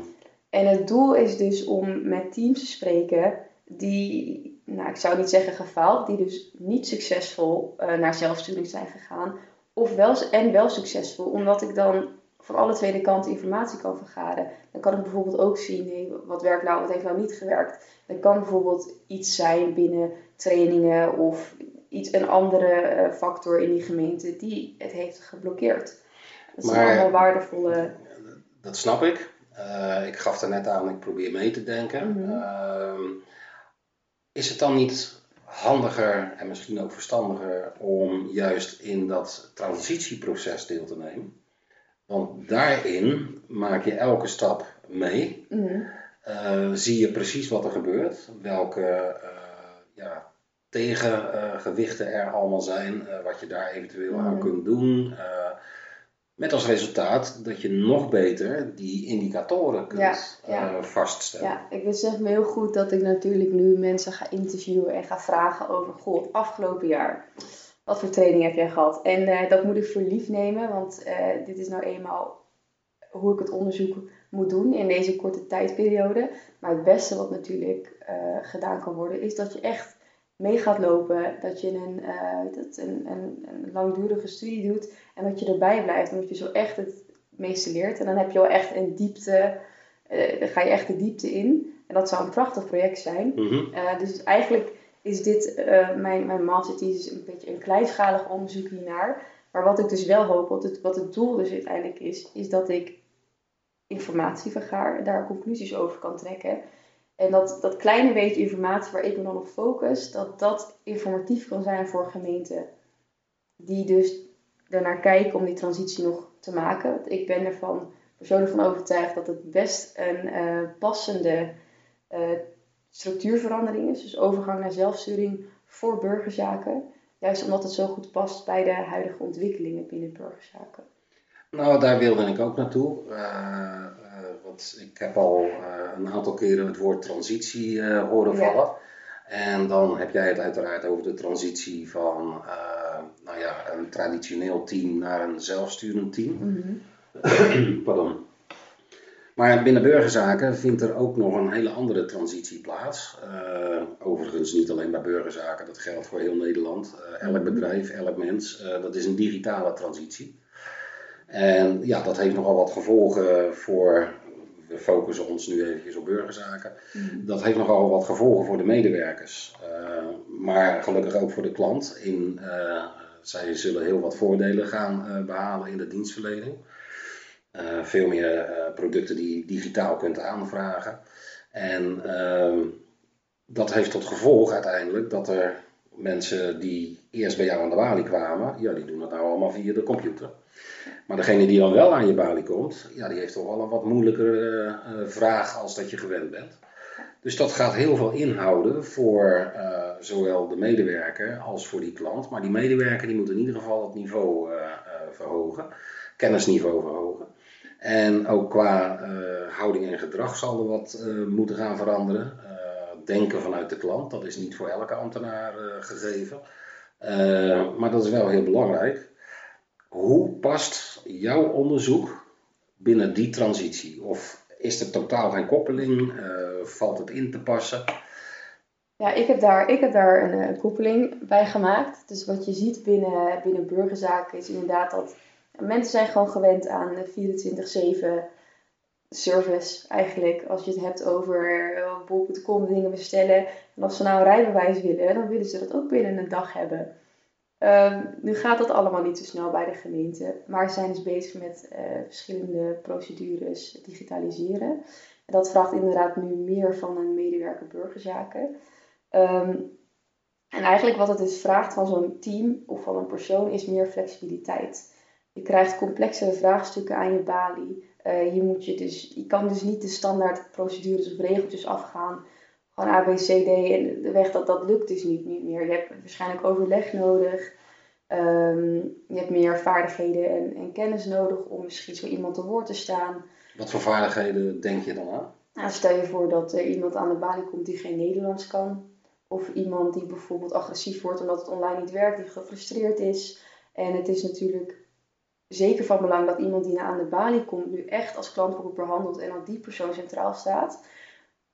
En het doel is dus om met teams te spreken die, nou ik zou niet zeggen gefaald, die dus niet succesvol eh, naar zelfsturing zijn gegaan. Of wel, en wel succesvol, omdat ik dan van alle twee de kanten informatie kan vergaren. Dan kan ik bijvoorbeeld ook zien, hé, wat werkt nou, wat heeft nou niet gewerkt. Dat kan bijvoorbeeld iets zijn binnen trainingen of iets, een andere eh, factor in die gemeente die het heeft geblokkeerd. Dat zijn Maar- allemaal waardevolle... Dat snap ik. Eh, ik gaf er net aan, ik probeer mee te denken. Mhm. Ehm, is het dan niet handiger en misschien ook verstandiger om juist in dat transitieproces deel te nemen? Want daarin maak je elke stap mee. Mhm. Eh, zie je precies wat er gebeurt, welke eh, ja, tegengewichten er allemaal zijn, wat je daar eventueel aan Mhm. kunt doen. Met als resultaat dat je nog beter die indicatoren kunt Ja, ja. eh, vaststellen. Ja, ik besef me heel goed dat ik natuurlijk nu mensen ga interviewen en ga vragen over, goh, afgelopen jaar. Wat voor training heb jij gehad? En eh, dat moet ik voor lief nemen, want eh, dit is nou eenmaal hoe ik het onderzoek moet doen in deze korte tijdperiode. Maar het beste wat natuurlijk gedaan kan worden, is dat je echt mee gaat lopen, dat je een, uh, dat een, een, een, langdurige studie doet en dat je erbij blijft. Omdat je zo echt het meeste leert. En dan heb je al echt een diepte, uh, dan ga je echt de diepte in. En dat zou een prachtig project zijn. Mhm. dus eigenlijk is dit, mijn, mijn masterthesis een beetje een kleinschalig onderzoek hiernaar. Maar wat ik dus wel hoop, wat het, wat het doel dus uiteindelijk is, is dat ik informatie vergaar en daar conclusies over kan trekken. En dat, dat kleine beetje informatie waar ik me dan op focus, dat dat informatief kan zijn voor gemeenten. Die dus ernaar kijken om die transitie nog te maken. Ik ben ervan persoonlijk van overtuigd dat het best een uh, passende uh, structuurverandering is. Dus overgang naar zelfsturing voor burgerzaken. Juist omdat het zo goed past bij de huidige ontwikkelingen binnen burgerzaken. Nou, daar wilde ik ook naartoe. Uh, want ik heb al een aantal keren het woord transitie horen vallen. En dan heb jij het uiteraard over de transitie van nou ja, een traditioneel team naar een zelfsturend team. Mhm. Pardon. Maar binnen burgerzaken vindt er ook nog een hele andere transitie plaats. Uh, overigens niet alleen bij burgerzaken, dat geldt voor heel Nederland. Uh, elk bedrijf, elk mens, uh, dat is een digitale transitie. En ja, dat heeft nogal wat gevolgen voor, we focussen ons nu eventjes op burgerzaken. Mhm. Dat heeft nogal wat gevolgen voor de medewerkers. maar gelukkig ook voor de klant. In, zij zullen heel wat voordelen gaan behalen in de dienstverlening. Uh, veel meer uh, producten die je digitaal kunt aanvragen. En uh, dat heeft tot gevolg uiteindelijk dat er mensen die eerst bij jou aan de balie kwamen, ja, die doen dat nou allemaal via de computer. Maar degene die dan wel aan je balie komt, ja, die heeft toch wel een wat moeilijkere uh, vraag als dat je gewend bent. Dus dat gaat heel veel inhouden voor zowel de medewerker als voor die klant. Maar die medewerker die moet in ieder geval het niveau verhogen, kennisniveau verhogen. En ook qua houding en gedrag zal er wat moeten gaan veranderen. Denken vanuit de klant, dat is niet voor elke ambtenaar gegeven. maar dat is wel heel belangrijk. Hoe past jouw onderzoek binnen die transitie? Of is er totaal geen koppeling? valt het in te passen? Ja, ik heb daar, ik heb daar een, koppeling bij gemaakt. Dus wat je ziet binnen, binnen burgerzaken is inderdaad dat Mensen zijn gewoon gewend aan 24-7 service eigenlijk. Als je het hebt over uh, bol.com dingen bestellen. En als ze nou een rijbewijs willen, dan willen ze dat ook binnen een dag hebben. Um, nu gaat dat allemaal niet zo snel bij de gemeente. Maar ze zijn dus bezig met uh, verschillende procedures digitaliseren. En dat vraagt inderdaad nu meer van een medewerker burgerzaken. Um, en eigenlijk wat het dus vraagt van zo'n team of van een persoon is meer flexibiliteit. Je krijgt complexere vraagstukken aan je balie. Uh, je, moet je, dus, je kan dus niet de standaard procedures of regeltjes afgaan. Gewoon A, B, C, D en de weg, dat, dat lukt dus niet, niet meer. Je hebt waarschijnlijk overleg nodig. Um, je hebt meer vaardigheden en, en, kennis nodig om misschien zo iemand te woord te staan. Wat voor vaardigheden denk je dan aan? Nou, stel je voor dat er iemand aan de balie komt die geen Nederlands kan. Of iemand die bijvoorbeeld agressief wordt omdat het online niet werkt, die gefrustreerd is. En het is natuurlijk zeker van belang dat iemand die aan de balie komt nu echt als klant wordt behandeld en dat die persoon centraal staat.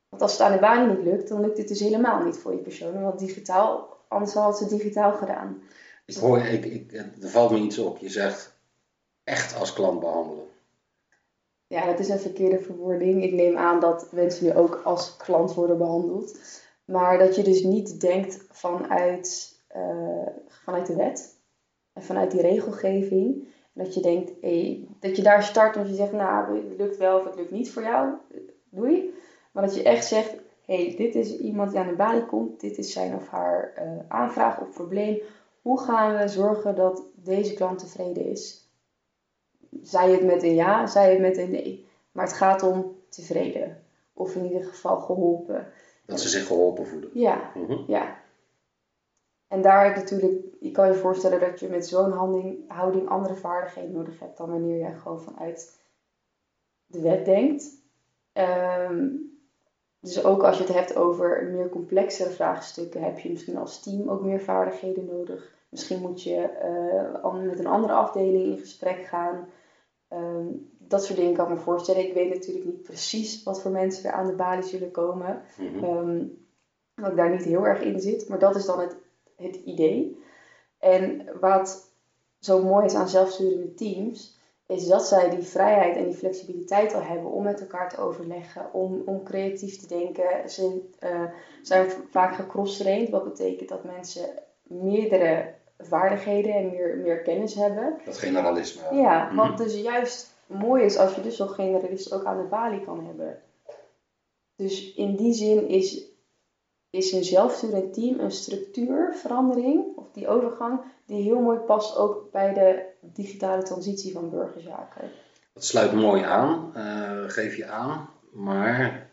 Want als het aan de balie niet lukt, dan lukt het dus helemaal niet voor die persoon. Want digitaal, anders had ze digitaal gedaan. Ik hoor, ik, ik, er valt me iets op. Je zegt echt als klant behandelen. Ja, dat is een verkeerde verwoording. Ik neem aan dat mensen nu ook als klant worden behandeld. Maar dat je dus niet denkt vanuit, uh, vanuit de wet en vanuit die regelgeving. Dat je denkt, hey, dat je daar start en je zegt, nou, het lukt wel of het lukt niet voor jou, doei. Maar dat je echt zegt, hey, dit is iemand die aan de balie komt, dit is zijn of haar uh, aanvraag of probleem. Hoe gaan we zorgen dat deze klant tevreden is? Zij het met een ja, zij het met een nee. Maar het gaat om tevreden. Of in ieder geval geholpen. Dat ze zich geholpen voelen. Ja, Mhm. ja. En daar natuurlijk, je kan je voorstellen dat je met zo'n houding, houding andere vaardigheden nodig hebt dan wanneer jij gewoon vanuit de wet denkt. Ehm, dus ook als je het hebt over meer complexere vraagstukken, heb je misschien als team ook meer vaardigheden nodig. Misschien moet je eh, met een andere afdeling in gesprek gaan. Ehm, dat soort dingen kan ik me voorstellen. Ik weet natuurlijk niet precies wat voor mensen er aan de balie zullen komen. Mhm. Ehm, Dat ik daar niet heel erg in zit, maar dat is dan het, het idee. En wat zo mooi is aan zelfsturende teams, is dat zij die vrijheid en die flexibiliteit al hebben om met elkaar te overleggen, om, om creatief te denken. Ze uh, zijn vaak gecross-trained, wat betekent dat mensen meerdere vaardigheden en meer, meer kennis hebben. Dat generalisme. Ja, mhm. wat dus juist mooi is als je dus zo'n generalist ook aan de balie kan hebben. Dus in die zin is, is een zelfsturend team een structuurverandering, of die overgang, die heel mooi past ook bij de digitale transitie van burgerzaken. Dat sluit mooi aan, uh, geef je aan. Maar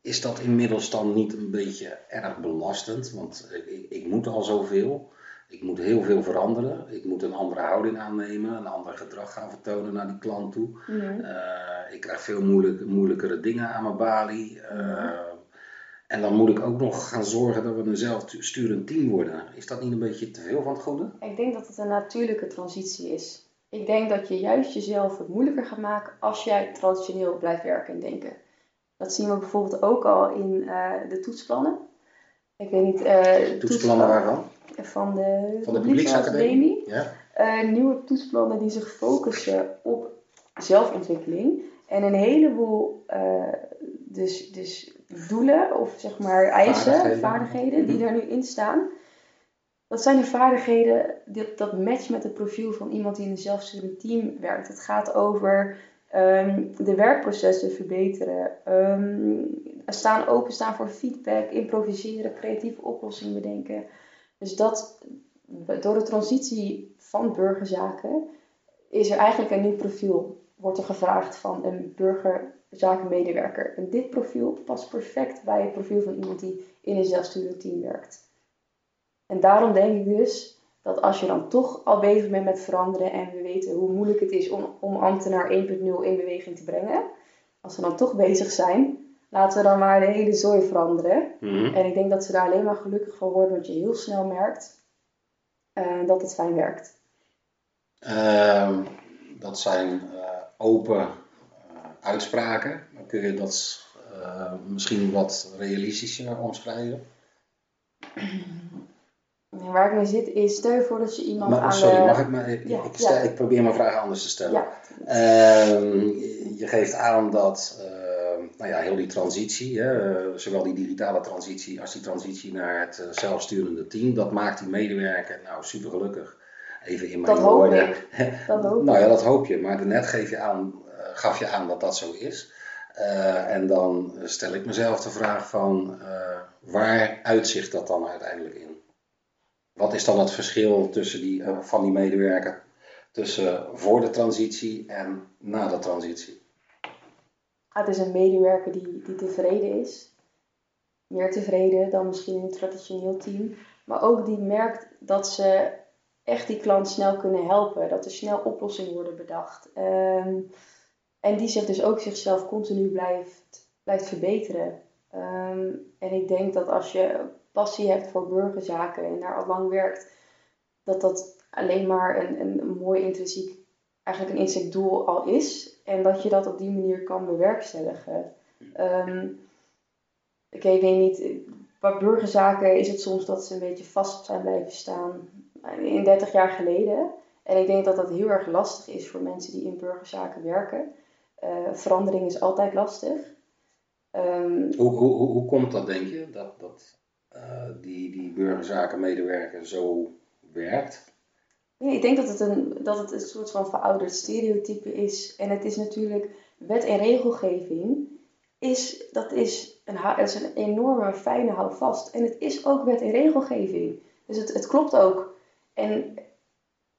is dat inmiddels dan niet een beetje erg belastend? Want ik, ik moet al zoveel. Ik moet heel veel veranderen. Ik moet een andere houding aannemen, een ander gedrag gaan vertonen naar die klant toe. Eh, ik krijg veel moeilijk, moeilijkere dingen aan mijn balie. Uh, en dan moet ik ook nog gaan zorgen dat we een zelfsturend team worden. Is dat niet een beetje te veel van het goede? Ik denk dat het een natuurlijke transitie is. Ik denk dat je juist jezelf het moeilijker gaat maken als jij traditioneel blijft werken en denken. Dat zien we bijvoorbeeld ook al in uh, de toetsplannen. Ik weet niet. Uh, toetsplannen waarvan? Van de, van de publieksacademie. Ja. Uh, nieuwe toetsplannen die zich focussen op zelfontwikkeling. En een heleboel dus, dus doelen of zeg maar eisen, vaardigheden, die mhm. er nu in staan. Dat zijn de vaardigheden, dat, dat matcht met het profiel van iemand die in een zelfsturend team werkt. Het gaat over um, de werkprocessen verbeteren, um, staan openstaan voor feedback, improviseren, creatieve oplossingen bedenken. Dus dat, door de transitie van burgerzaken is er eigenlijk een nieuw profiel. Wordt er gevraagd van een burgerzakenmedewerker. En dit profiel past perfect bij het profiel van iemand die in een zelfsturend team werkt. En daarom denk ik dus dat als je dan toch al bezig bent met veranderen en we weten hoe moeilijk het is om, om ambtenaar 1.0 in beweging te brengen, als we dan toch bezig zijn, laten we dan maar de hele zooi veranderen. Mhm. En ik denk dat ze daar alleen maar gelukkig van worden, want je heel snel merkt uh, dat het fijn werkt. Uh, dat zijn uh, open uitspraken. Dan kun je dat misschien wat realistischer omschrijven. Waar ik mee zit is, stel je voor dat je iemand maar, aan Sorry, mag ik maar... Ik, ja, ik, stel, ik, probeer mijn vraag anders te stellen. Ehm, je geeft aan dat uh, nou ja, heel die transitie, hè, zowel die digitale transitie als die transitie naar het uh, zelfsturende team, dat maakt die medewerker nou super gelukkig. Even in mijn dat woorden. Hoop ik. Dat hoop nou ja, dat hoop je. Maar net geef je aan, gaf je aan dat dat zo is. Uh, en dan stel ik mezelf de vraag van waar uitzicht dat dan uiteindelijk in? Wat is dan het verschil tussen die, van die medewerker tussen voor de transitie en na de transitie? het is een medewerker die, die tevreden is. Meer tevreden dan misschien een traditioneel team. Maar ook die merkt dat ze echt die klant snel kunnen helpen. Dat er snel oplossingen worden bedacht. Um, en die zich dus ook zichzelf continu blijft, blijft verbeteren. Um, en ik denk dat als je passie hebt voor burgerzaken en daar al lang werkt, dat dat alleen maar een, een, mooi intrinsiek, eigenlijk een intrinsiek doel al is. En dat je dat op die manier kan bewerkstelligen. Um, ik weet niet, bij burgerzaken is het soms dat ze een beetje vast zijn blijven staan in 30 jaar geleden. En ik denk dat dat heel erg lastig is voor mensen die in burgerzaken werken. Uh, verandering is altijd lastig. Um, hoe, hoe, hoe, hoe komt dat, denk je? Dat, dat uh, die, die burgerzakenmedewerker zo werkt? Ja, ik denk dat het, een, dat het een soort van verouderd stereotype is. En het is natuurlijk wet en regelgeving. Is, dat, is een, dat is een enorme fijne houvast. En het is ook wet en regelgeving. Dus het, het klopt ook. En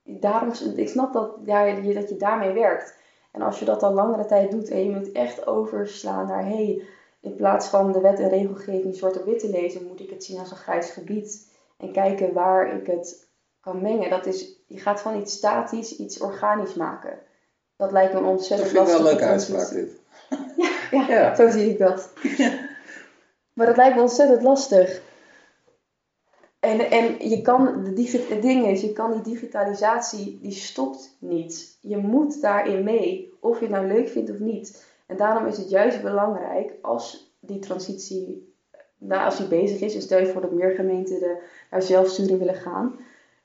daarom, ik snap dat, ja, dat je daarmee werkt. En als je dat al langere tijd doet en je moet echt overslaan naar... Hey, in plaats van de wet en regelgeving zwart op wit te lezen, moet ik het zien als een grijs gebied. En kijken waar ik het kan mengen. Dat is, je gaat van iets statisch iets organisch maken. Dat lijkt me ontzettend lastig. Dat vind ik wel een leuke uitspraak dit. ja, ja, zo zie ik dat. maar dat lijkt me ontzettend lastig. En, en je kan, de ding ding is, je kan die digitalisatie, die stopt niet. Je moet daarin mee, of je het nou leuk vindt of niet. En daarom is het juist belangrijk als die transitie nou, als die bezig is, en stel je voor dat meer gemeenten de, naar zelfsturing willen gaan.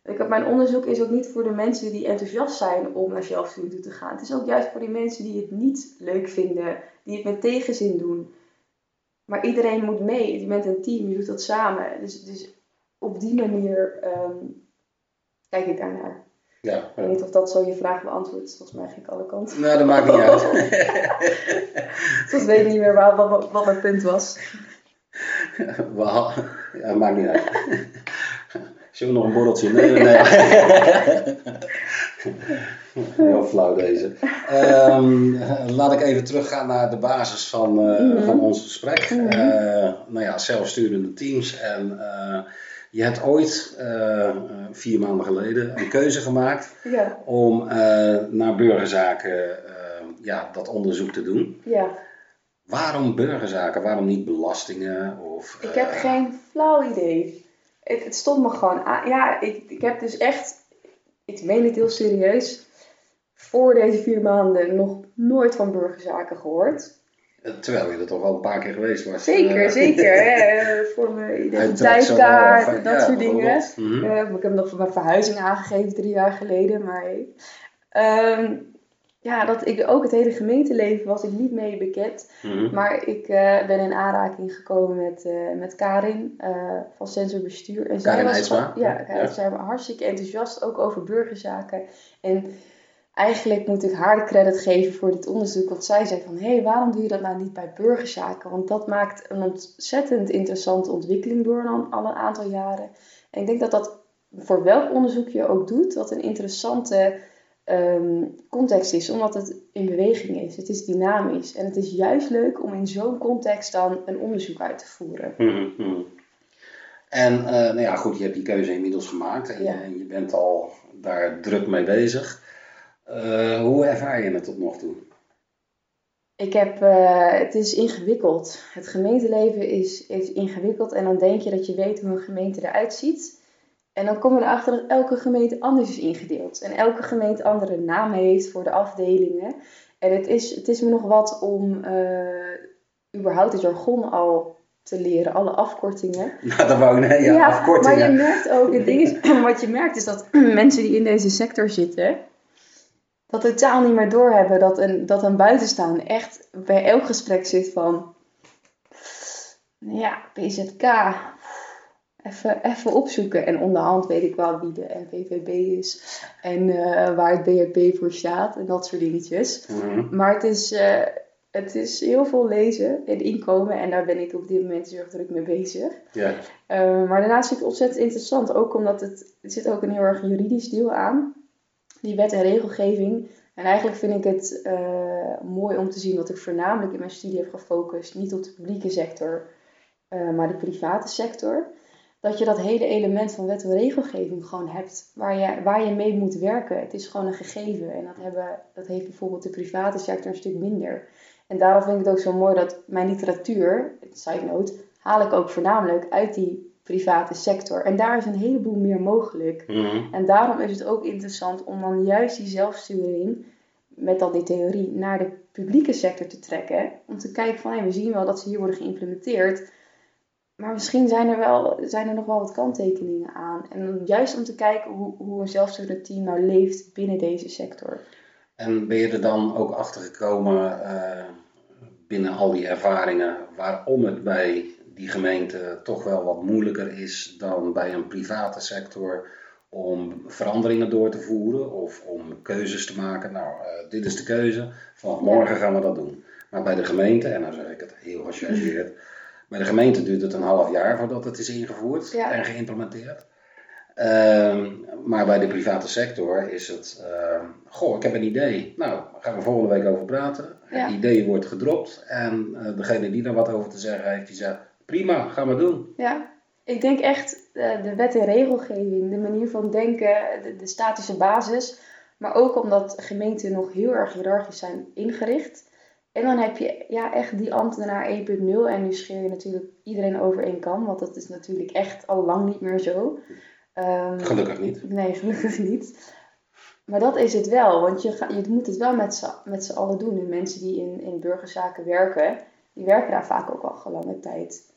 Ik heb, mijn onderzoek is ook niet voor de mensen die enthousiast zijn om naar zelfsturing toe te gaan. Het is ook juist voor die mensen die het niet leuk vinden, die het met tegenzin doen. Maar iedereen moet mee. Je bent een team, je doet dat samen. Dus, dus op die manier ehm, kijk ik daarnaar. Ja, Ik weet niet of dat zo je vraag beantwoordt. Volgens mij ging ik alle kanten. Nou, dat maakt niet uit. Soms weet ik niet meer waar, wat, wat mijn punt was. Wel, ja, maakt niet uit. Zullen we nog een borreltje? Nee, nee, nee. Heel flauw deze. Ehm, laat ik even teruggaan naar de basis van, eh, Mhm. van ons gesprek. Eh, nou ja, zelfsturende teams. En eh, je hebt ooit, eh, vier maanden geleden, een keuze gemaakt Ja, om eh, naar burgerzaken eh, ja, dat onderzoek te doen. ja. Waarom burgerzaken? Waarom niet belastingen? Of, Ik heb eh, geen flauw idee. Het, het stond me gewoon aan. Ja, ik, ik heb dus echt, ik meen het heel serieus, voor deze vier maanden nog nooit van burgerzaken gehoord. Terwijl je er toch al een paar keer geweest was. Zeker, Eh, zeker. Hè, voor mijn identiteitskaart en dat ja, soort dingen. Mhm. Eh, ik heb nog voor mijn verhuizing aangegeven drie jaar geleden, maar hey. Ehm, ja, dat ik ook het hele gemeenteleven was ik niet mee bekend. Mhm. Maar ik eh, ben in aanraking gekomen met, eh, met Karin eh, van Sensor Bestuur. En Karin was Eidsma? gewoon- Ja, Ja. zij was hartstikke enthousiast, ook over burgerzaken. En eigenlijk moet ik haar de credit geven voor dit onderzoek. Want zij zei van, hé, hey, waarom doe je dat nou niet bij burgerzaken? Want dat maakt een ontzettend interessante ontwikkeling door al, al een aantal jaren. En ik denk dat dat voor welk onderzoek je ook doet, dat een interessante ehm, context is, omdat het in beweging is. Het is dynamisch. En het is juist leuk om in zo'n context dan een onderzoek uit te voeren. Mhm, mhm. En eh, nou ja, goed, je hebt die keuze inmiddels gemaakt en, Ja. en je bent al daar druk mee bezig. Eh, hoe ervaar je het tot nog toe? Ik heb, eh, het is ingewikkeld. Het gemeenteleven is, is ingewikkeld en dan denk je dat je weet hoe een gemeente eruit ziet. En dan kom je erachter dat elke gemeente anders is ingedeeld. En elke gemeente andere namen heeft voor de afdelingen. En het is, het is me nog wat om eh, überhaupt het jargon al te leren, alle afkortingen. Nou, dat wou ik nee, ja, afkortingen. Maar je merkt ook, het ding is, wat je merkt is dat mensen die in deze sector zitten, dat totaal niet meer doorhebben dat een, dat een buitenstaander echt bij elk gesprek zit van, ja, PZK, even, even opzoeken. En onderhand weet ik wel wie de NVVB is en eh, waar het BHP voor staat en dat soort dingetjes. Mhm. Maar het is, eh, het is heel veel lezen en inkomen en daar ben ik op dit moment heel druk mee bezig. Ja. Uh, maar daarnaast vind ik het ontzettend interessant, ook omdat het, er zit ook een heel erg juridisch deel aan, die wet en regelgeving. En eigenlijk vind ik het uh, mooi om te zien dat ik voornamelijk in mijn studie heb gefocust, niet op de publieke sector, uh, maar de private sector. Dat je dat hele element van wet en regelgeving gewoon hebt, waar je, waar je mee moet werken. Het is gewoon een gegeven en dat, hebben, dat heeft bijvoorbeeld de private sector een stuk minder. En daarom vind ik het ook zo mooi dat mijn literatuur, side note, haal ik ook voornamelijk uit die private sector. En daar is een heleboel meer mogelijk. Mhm. En daarom is het ook interessant om dan juist die zelfsturing, met dan die theorie, naar de publieke sector te trekken. Om te kijken van, hey, we zien wel dat ze hier worden geïmplementeerd. Maar misschien zijn er, wel, zijn er nog wel wat kanttekeningen aan. En juist om te kijken hoe, hoe een zelfsturend team nou leeft binnen deze sector. En ben je er dan ook achter gekomen uh, binnen al die ervaringen waarom het bij die gemeente toch wel wat moeilijker is dan bij een private sector om veranderingen door te voeren of om keuzes te maken? Nou, uh, dit is de keuze, van morgen gaan we dat doen. Maar bij de gemeente, en dan zeg ik het heel gechargeerd, bij de gemeente duurt het een half jaar voordat het is ingevoerd ja. en geïmplementeerd. Uh, maar bij de private sector is het, uh, goh, ik heb een idee. Nou, daar gaan we volgende week over praten. Ja. Het idee wordt gedropt en uh, degene die daar wat over te zeggen heeft, die zegt, prima, gaan we doen. Ja, ik denk echt uh, de wet en regelgeving, de manier van denken, de, de statische basis. Maar ook omdat gemeenten nog heel erg hiërarchisch zijn ingericht. En dan heb je ja, echt die ambtenaar 1.0 en nu scheer je natuurlijk iedereen over één kam, want dat is natuurlijk echt al lang niet meer zo. Um, gelukkig niet. Nee, gelukkig niet. Maar dat is het wel, want je, ga, je moet het wel met z'n allen doen. En mensen die in, in burgerzaken werken, die werken daar vaak ook al lange tijd.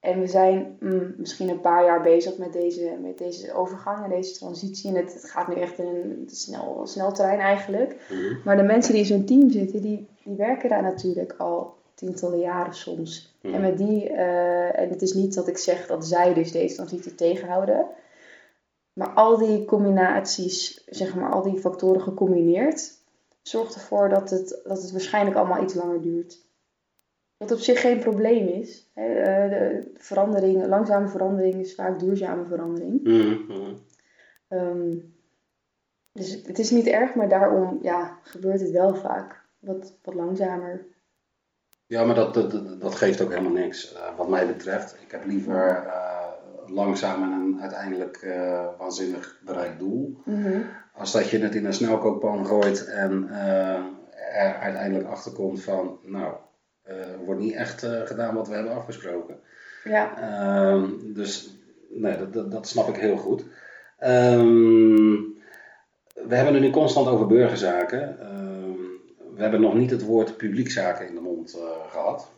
En we zijn mm, misschien een paar jaar bezig met deze, met deze overgang en deze transitie. En het, het gaat nu echt in een snel, snel terrein eigenlijk. Mhm. Maar de mensen die in zo'n team zitten, die, die werken daar natuurlijk al tientallen jaren soms. Mhm. En met die, eh, en het is niet dat ik zeg dat zij dus deze transitie tegenhouden. Maar al die combinaties, zeg maar, al die factoren gecombineerd, zorgt ervoor dat het, dat het waarschijnlijk allemaal iets langer duurt. Wat op zich geen probleem is. Hè, eh, de verandering, langzame verandering is vaak duurzame verandering. Mhm, mhm. Ehm, dus het, is niet erg, maar daarom ja, gebeurt het wel vaak wat, wat langzamer. Ja, maar dat, dat, dat- geeft ook helemaal niks. eh, wat mij betreft. Ik heb liever eh, langzaam en een uiteindelijk waanzinnig bereikt doel. Als dat je het in een snelkookpan gooit en er uiteindelijk achterkomt van, nou, wordt niet echt eh, gedaan wat we hebben afgesproken. Ja, Ehm, dus nee, dat, dat, dat snap ik heel goed. Ehm, we hebben het nu constant over burgerzaken. Ehm, we hebben nog niet het woord publiekzaken in de mond eh, gehad.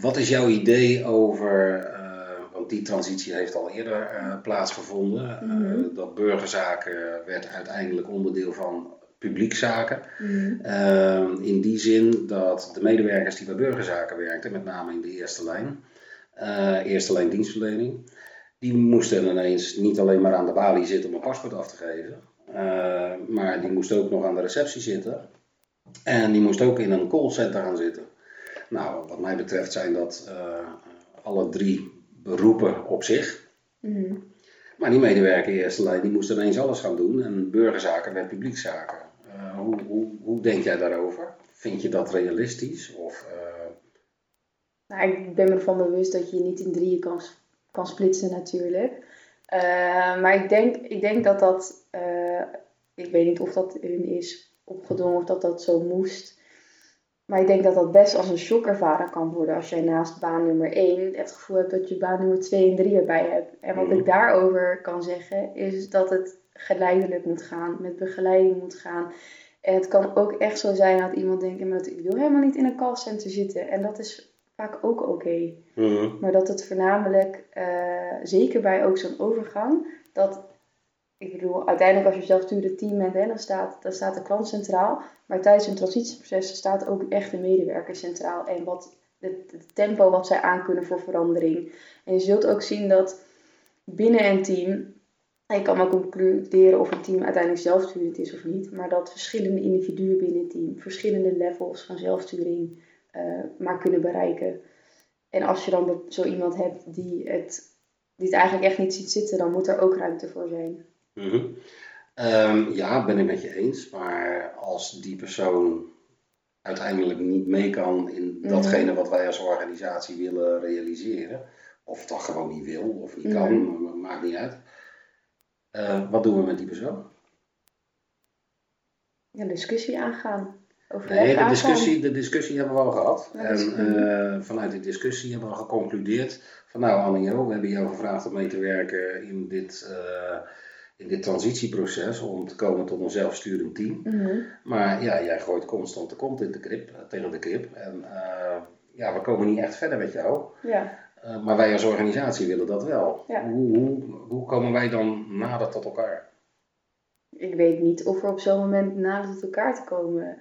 Wat is jouw idee over, eh, want die transitie heeft al eerder eh, plaatsgevonden. Mhm. Eh, dat burgerzaken werd uiteindelijk onderdeel van publiekzaken. Ehm, in die zin dat de medewerkers die bij burgerzaken werkten, met name in de eerste lijn, eh, eerste lijn dienstverlening, die moesten ineens niet alleen maar aan de balie zitten om een paspoort af te geven, eh, maar die moesten ook nog aan de receptie zitten. En die moesten ook in een callcenter gaan zitten. Nou, wat mij betreft zijn dat eh, alle drie beroepen op zich. Mhm. Maar die medewerker in eerste lijn, die moest ineens alles gaan doen. En burgerzaken werd publiekzaken. Hoe, hoe, hoe denk jij daarover? Vind je dat realistisch? Of, eh, Nou, ik ben me ervan bewust dat je je niet in drieën kan, kan splitsen natuurlijk. Eh, maar ik denk, ik denk dat dat, eh, ik weet niet of dat hun is opgedrongen of dat dat zo moest. Maar ik denk dat dat best als een shock ervaren kan worden als jij naast baan nummer 1 het gevoel hebt dat je baan nummer 2 en 3 erbij hebt. En wat Mhm. ik daarover kan zeggen is dat het geleidelijk moet gaan, met begeleiding moet gaan. En het kan ook echt zo zijn dat iemand denkt, maar ik wil helemaal niet in een callcenter zitten. En dat is vaak ook oké. mhm, Maar dat het voornamelijk, eh, zeker bij ook zo'n overgang, dat, ik bedoel, uiteindelijk als je zelfsturend team bent, hè, dan, staat, dan staat de klant centraal. Maar tijdens een transitieproces staat ook echt de medewerker centraal. En wat het, het tempo wat zij aankunnen voor verandering. En je zult ook zien dat binnen een team, en je kan maar concluderen of een team uiteindelijk zelfsturend is of niet, maar dat verschillende individuen binnen een team verschillende levels van zelfsturing eh, maar kunnen bereiken. En als je dan zo iemand hebt die het, die het eigenlijk echt niet ziet zitten, dan moet er ook ruimte voor zijn. mhm. Ehm, ja, ben ik met je eens. Maar als die persoon uiteindelijk niet mee kan in Mhm. datgene wat wij als organisatie willen realiseren, of dat gewoon niet wil of niet kan, Mhm. ma- maakt niet uit. Eh, wat doen we met die persoon? Een discussie aangaan. Overleg Nee, de discussie, de discussie hebben we al gehad. Ja, en eh, vanuit die discussie hebben we geconcludeerd van nou Anjo, we hebben jou gevraagd om mee te werken in dit, eh, in dit transitieproces om te komen tot een zelfsturend team. Mhm. Maar ja, jij gooit constant de kont in de krip, tegen de krip. En ja, we komen niet echt verder met jou. Ja. Eh, maar wij als organisatie willen dat wel. Ja. Hoe, hoe, hoe komen wij dan nader tot elkaar? Ik weet niet of er op zo'n moment nader tot elkaar te komen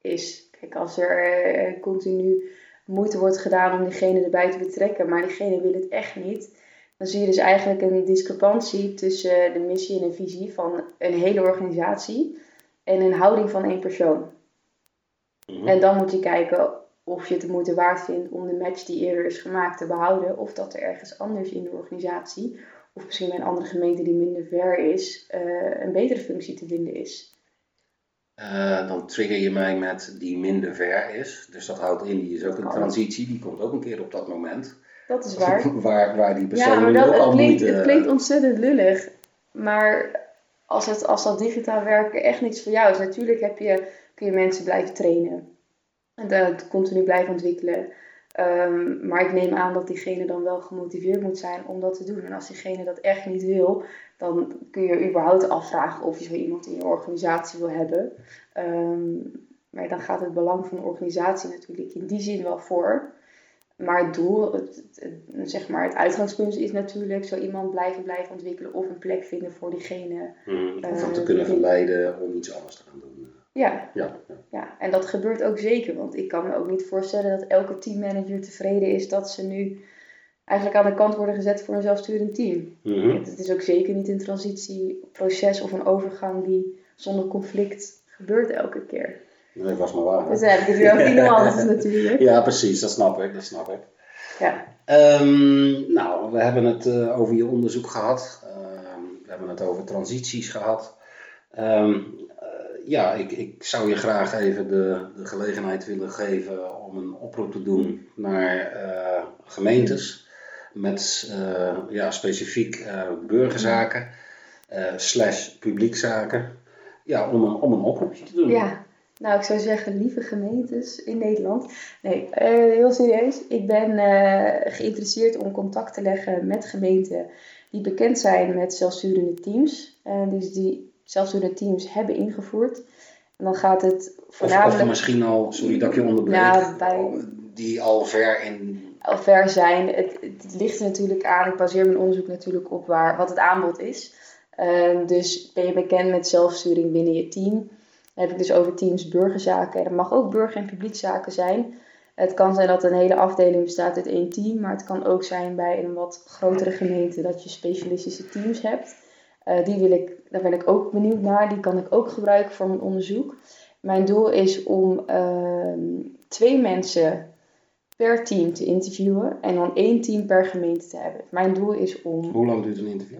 is. Kijk, als er eh, continu moeite wordt gedaan om diegene erbij te betrekken, maar diegene wil het echt niet, dan zie je dus eigenlijk een discrepantie tussen de missie en de visie van een hele organisatie en een houding van één persoon. Mhm. En dan moet je kijken of je het de moeite waard vindt om de match die eerder is gemaakt te behouden, of dat er ergens anders in de organisatie, of misschien bij een andere gemeente die minder ver is, eh, een betere functie te vinden is. Eh, dan trigger je mij met die minder ver is. Dus dat houdt in, die is ook een Kan. transitie. Die komt ook een keer op dat moment. Dat is waar. waar, waar die persoon Ja, maar dat, het, klinkt, het klinkt ontzettend lullig. Maar als, het, als dat digitaal werken echt niks voor jou is, natuurlijk heb je, kun je mensen blijven trainen. En dat continu blijven ontwikkelen. Ehm, maar ik neem aan dat diegene dan wel gemotiveerd moet zijn om dat te doen. En als diegene dat echt niet wil, dan kun je überhaupt afvragen of je zo iemand in je organisatie wil hebben. Ehm, maar dan gaat het belang van de organisatie natuurlijk in die zin wel voor. maar het doel, het, het, zeg maar, het uitgangspunt is natuurlijk zo iemand blijven blijven ontwikkelen of een plek vinden voor diegene. Hmm, hem te Eh, kunnen verleiden om iets anders te gaan doen. Ja, Ja, ja. ja, en dat gebeurt ook zeker. Want ik kan me ook niet voorstellen dat elke teammanager tevreden is dat ze nu eigenlijk aan de kant worden gezet voor een zelfsturend team. Mhm. Het, het is ook zeker niet een transitieproces of een overgang die zonder conflict gebeurt elke keer. Nee, was maar waar. Dus heb ik het weer over die nuances natuurlijk. Ja, precies, dat snap ik, dat snap ik. Ja. Ehm, nou, we hebben het eh, over je onderzoek gehad. Ehm, we hebben het over transities gehad. Ehm, eh, ja, ik, ik zou je graag even de, gelegenheid willen geven om een oproep te doen naar eh, gemeentes. Met eh, ja, specifiek eh, burgerzaken slash publiekzaken. Ja, om een, om een oproepje te doen. Ja, nou ik zou zeggen, lieve gemeentes in Nederland. Nee, heel serieus. Ik ben geïnteresseerd om contact te leggen met gemeenten die bekend zijn met zelfsturende teams. En dus die zelfsturende teams hebben ingevoerd. En dan gaat het Of, voornamelijk... of misschien al, sorry dat ik je onderbreek, Ja, bij- die al ver in al ver zijn. Het, het ligt er natuurlijk aan. Ik baseer mijn onderzoek natuurlijk op waar, wat het aanbod is. Ehm, dus ben je bekend met zelfsturing binnen je team. Dan heb ik dus over teams burgerzaken. Dat mag ook burger- en publiekzaken zijn. Het kan zijn dat een hele afdeling bestaat uit één team. Maar het kan ook zijn bij een wat grotere gemeente dat je specialistische teams hebt. Eh, die wil ik, daar ben ik ook benieuwd naar. Die kan ik ook gebruiken voor mijn onderzoek. Mijn doel is om ehm, twee mensen per team te interviewen en dan één team per gemeente te hebben. Mijn doel is om Hoe lang duurt een interview?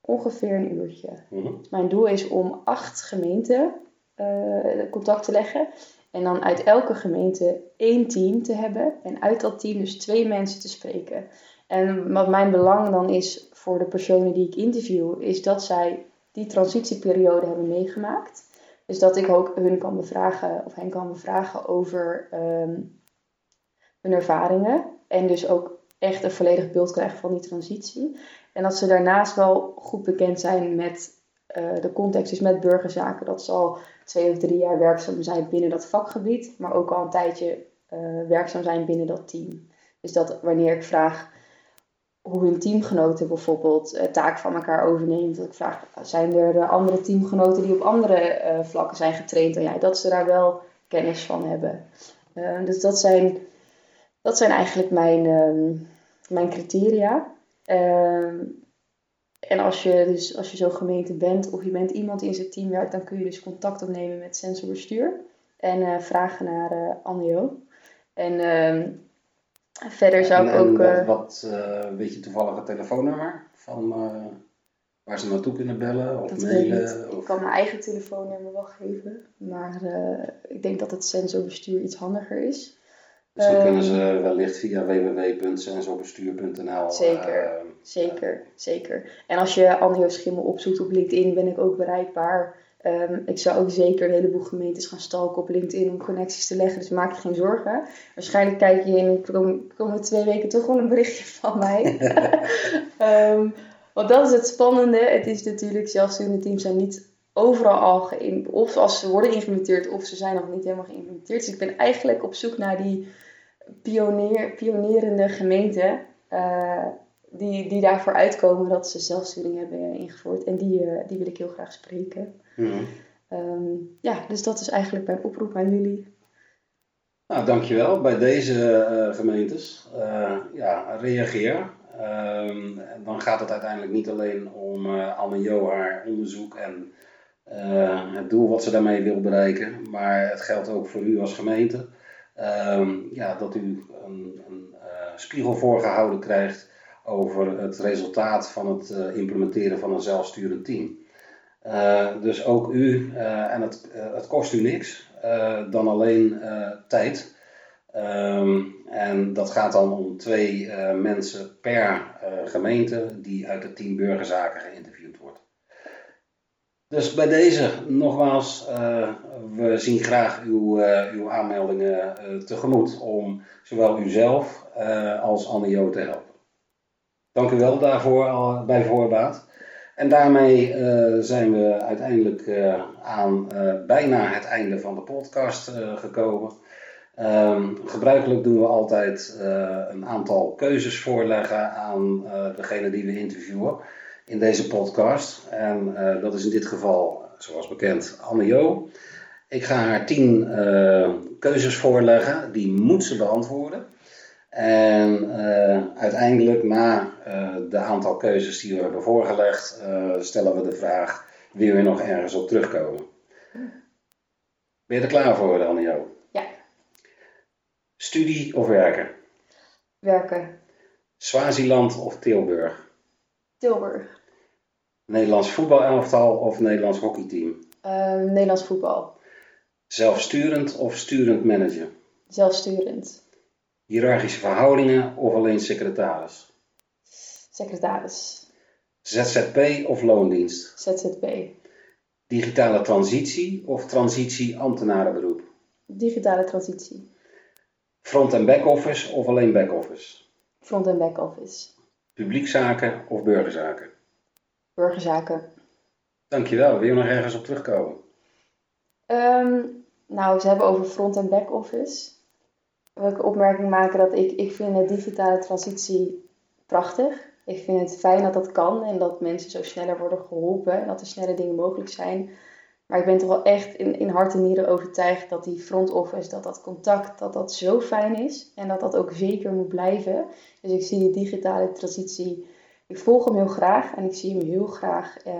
ongeveer een uurtje. Mhm. Mijn doel is om acht gemeenten eh, contact te leggen. En dan uit elke gemeente één team te hebben. En uit dat team dus twee mensen te spreken. En wat mijn belang dan is voor de personen die ik interview, is dat zij die transitieperiode hebben meegemaakt. Dus dat ik ook hun kan bevragen, of hen kan bevragen over ehm, hun ervaringen. En dus ook echt een volledig beeld krijgen van die transitie. En dat ze daarnaast wel goed bekend zijn met eh, de context, dus met burgerzaken. Dat ze al twee of drie jaar werkzaam zijn binnen dat vakgebied, maar ook al een tijdje eh, werkzaam zijn binnen dat team. Dus dat wanneer ik vraag hoe hun teamgenoten bijvoorbeeld eh, taken van elkaar overnemen, dat ik vraag, zijn er eh, andere teamgenoten die op andere eh, vlakken zijn getraind dan jij, dat ze daar wel kennis van hebben. Dus dat zijn, dat zijn eigenlijk mijn, ehm, mijn criteria. Ehm, en als je dus als je zo'n gemeente bent of je bent iemand die in zijn team werkt, dan kun je dus contact opnemen met sensorbestuur en vragen naar Anjo. En ehm, verder zou En- ik en ook. eh, wat, wat eh, weet je toevallig het telefoonnummer van eh, waar ze naartoe kunnen bellen of dat weet ik mailen? Ik Of... kan mijn eigen telefoonnummer wel geven, maar ik denk dat het sensorbestuur iets handiger is. Dus dan Ehm, kunnen ze wellicht via www.sensorbestuur.nl. Zeker. eh, Zeker, zeker. En als je Anjo Schimmel opzoekt op LinkedIn, ben ik ook bereikbaar. Ehm, ik zou ook zeker een heleboel gemeentes gaan stalken op LinkedIn om connecties te leggen. Dus maak je geen zorgen. Waarschijnlijk kijk je in de kom- komende twee weken toch wel een berichtje van mij. Ehm, want dat is het spannende. Het is natuurlijk, zelfsturende teams zijn niet overal al geïm- Of als ze worden geïmplementeerd, of ze zijn nog niet helemaal geïmplementeerd. Dus ik ben eigenlijk op zoek naar die pionier, pionierende gemeenten. eh, die, die daarvoor uitkomen dat ze zelfsturing hebben ingevoerd. En die, eh, die wil ik heel graag spreken. Mhm. Ehm, ja, dus dat is eigenlijk mijn oproep aan jullie. Nou, dankjewel bij deze eh, gemeentes. Eh, ja, reageer. Ehm, en dan gaat het uiteindelijk niet alleen om eh Anne Jo haar onderzoek en het doel wat ze daarmee wil bereiken, maar het geldt ook voor u als gemeente. Ehm, ja, dat u een, een spiegel voorgehouden krijgt over het resultaat van het implementeren van een zelfsturend team. Eh, dus ook u, eh, en het, eh, het kost u niks, dan alleen tijd. Ehm, en dat gaat dan om twee mensen per gemeente die uit het team burgerzaken geïnterviewd wordt. Dus bij deze nogmaals, we zien graag uw, uw aanmeldingen tegemoet om zowel uzelf als Anne Jo te helpen. Dank u wel daarvoor bij voorbaat. En daarmee eh, zijn we uiteindelijk eh, aan eh, bijna het einde van de podcast gekomen. Ehm, gebruikelijk doen we altijd een aantal keuzes voorleggen aan degene die we interviewen in deze podcast. En dat is in dit geval, zoals bekend, Anne Jo. Ik ga haar tien keuzes voorleggen, die moet ze beantwoorden. En uiteindelijk, na de aantal keuzes die we hebben voorgelegd, stellen we de vraag: wil je nog ergens op terugkomen? Ben je er klaar voor, Anne Jo? Studie of werken? Werken. Swaziland of Tilburg? Tilburg. Nederlands voetbalelftal of Nederlands hockeyteam? Uh, Nederlands voetbal. Zelfsturend of sturend manager? Zelfsturend. Hierarchische verhoudingen of alleen secretaris? Secretaris. ZZP of loondienst? ZZP. Digitale transitie of transitie ambtenarenberoep? Digitale transitie. Front- en back-office of alleen back-office? Front- en back-office. Publiekzaken of burgerzaken? Burgerzaken. Dankjewel. Wil je nog ergens op terugkomen? Um, nou, ze hebben over front- en back-office. Wil ik een opmerking maken dat ik, ik vind de digitale transitie prachtig. Ik vind het fijn dat dat kan en dat mensen zo sneller worden geholpen en dat er snelle dingen mogelijk zijn. Maar ik ben toch wel echt in, in hart en nieren overtuigd dat die front office, dat dat contact, dat dat zo fijn is. En dat dat ook zeker moet blijven. Dus ik zie die digitale transitie, ik volg hem heel graag. En ik zie hem heel graag eh,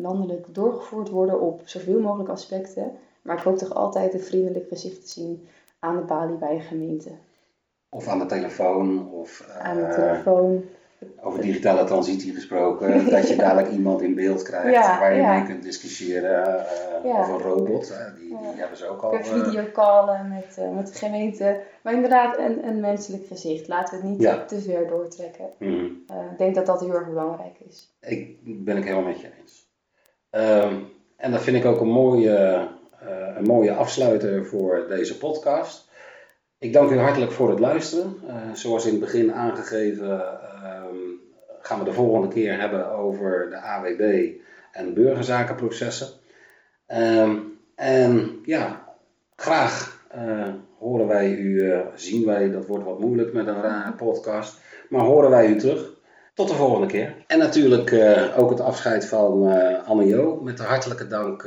landelijk doorgevoerd worden op zoveel mogelijk aspecten. Maar ik hoop toch altijd een vriendelijk gezicht te zien aan de balie bij een gemeente. Of aan de telefoon. Of, aan de telefoon. Over digitale transitie gesproken, dat je dadelijk iemand in beeld krijgt waar je mee kunt discussiëren. Uh, Of een robot, uh, die, die, hebben ze ook al. Uh, videocallen met, met de gemeente. Maar inderdaad, een, een menselijk gezicht. Laten we het niet te ver doortrekken. Mm. ik denk dat dat heel erg belangrijk is. Ik ben ik helemaal met je eens. Ehm, en dat vind ik ook een mooie, een mooie afsluiter voor deze podcast. Ik dank u hartelijk voor het luisteren. zoals in het begin aangegeven gaan we de volgende keer hebben over de AWB en burgerzakenprocessen. Um, en ja, graag uh, horen wij u, zien wij, dat wordt wat moeilijk met een rare podcast, maar horen wij u terug. Tot de volgende keer. En natuurlijk ook het afscheid van Anne Jo. Met de hartelijke dank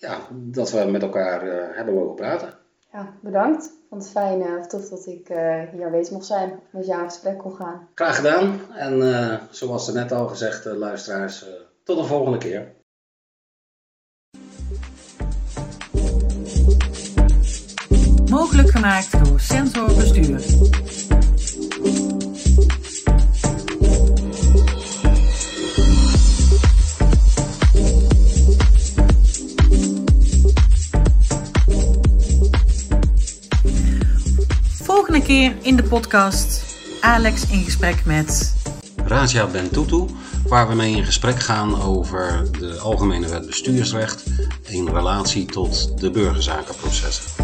ja, dat we met elkaar hebben mogen praten. Ja, bedankt. Ik vond het fijn of tof dat ik uh, hier aanwezig mocht zijn. Met jou in gesprek kon gaan. Graag gedaan. En uh, zoals er net al gezegd, uh, luisteraars, tot de volgende keer. Mogelijk gemaakt door Sensor Bestuur. In de podcast Alex in gesprek met Raja Bentutu, waar we mee in gesprek gaan over de Algemene Wet Bestuursrecht in relatie tot de burgerzakenprocessen.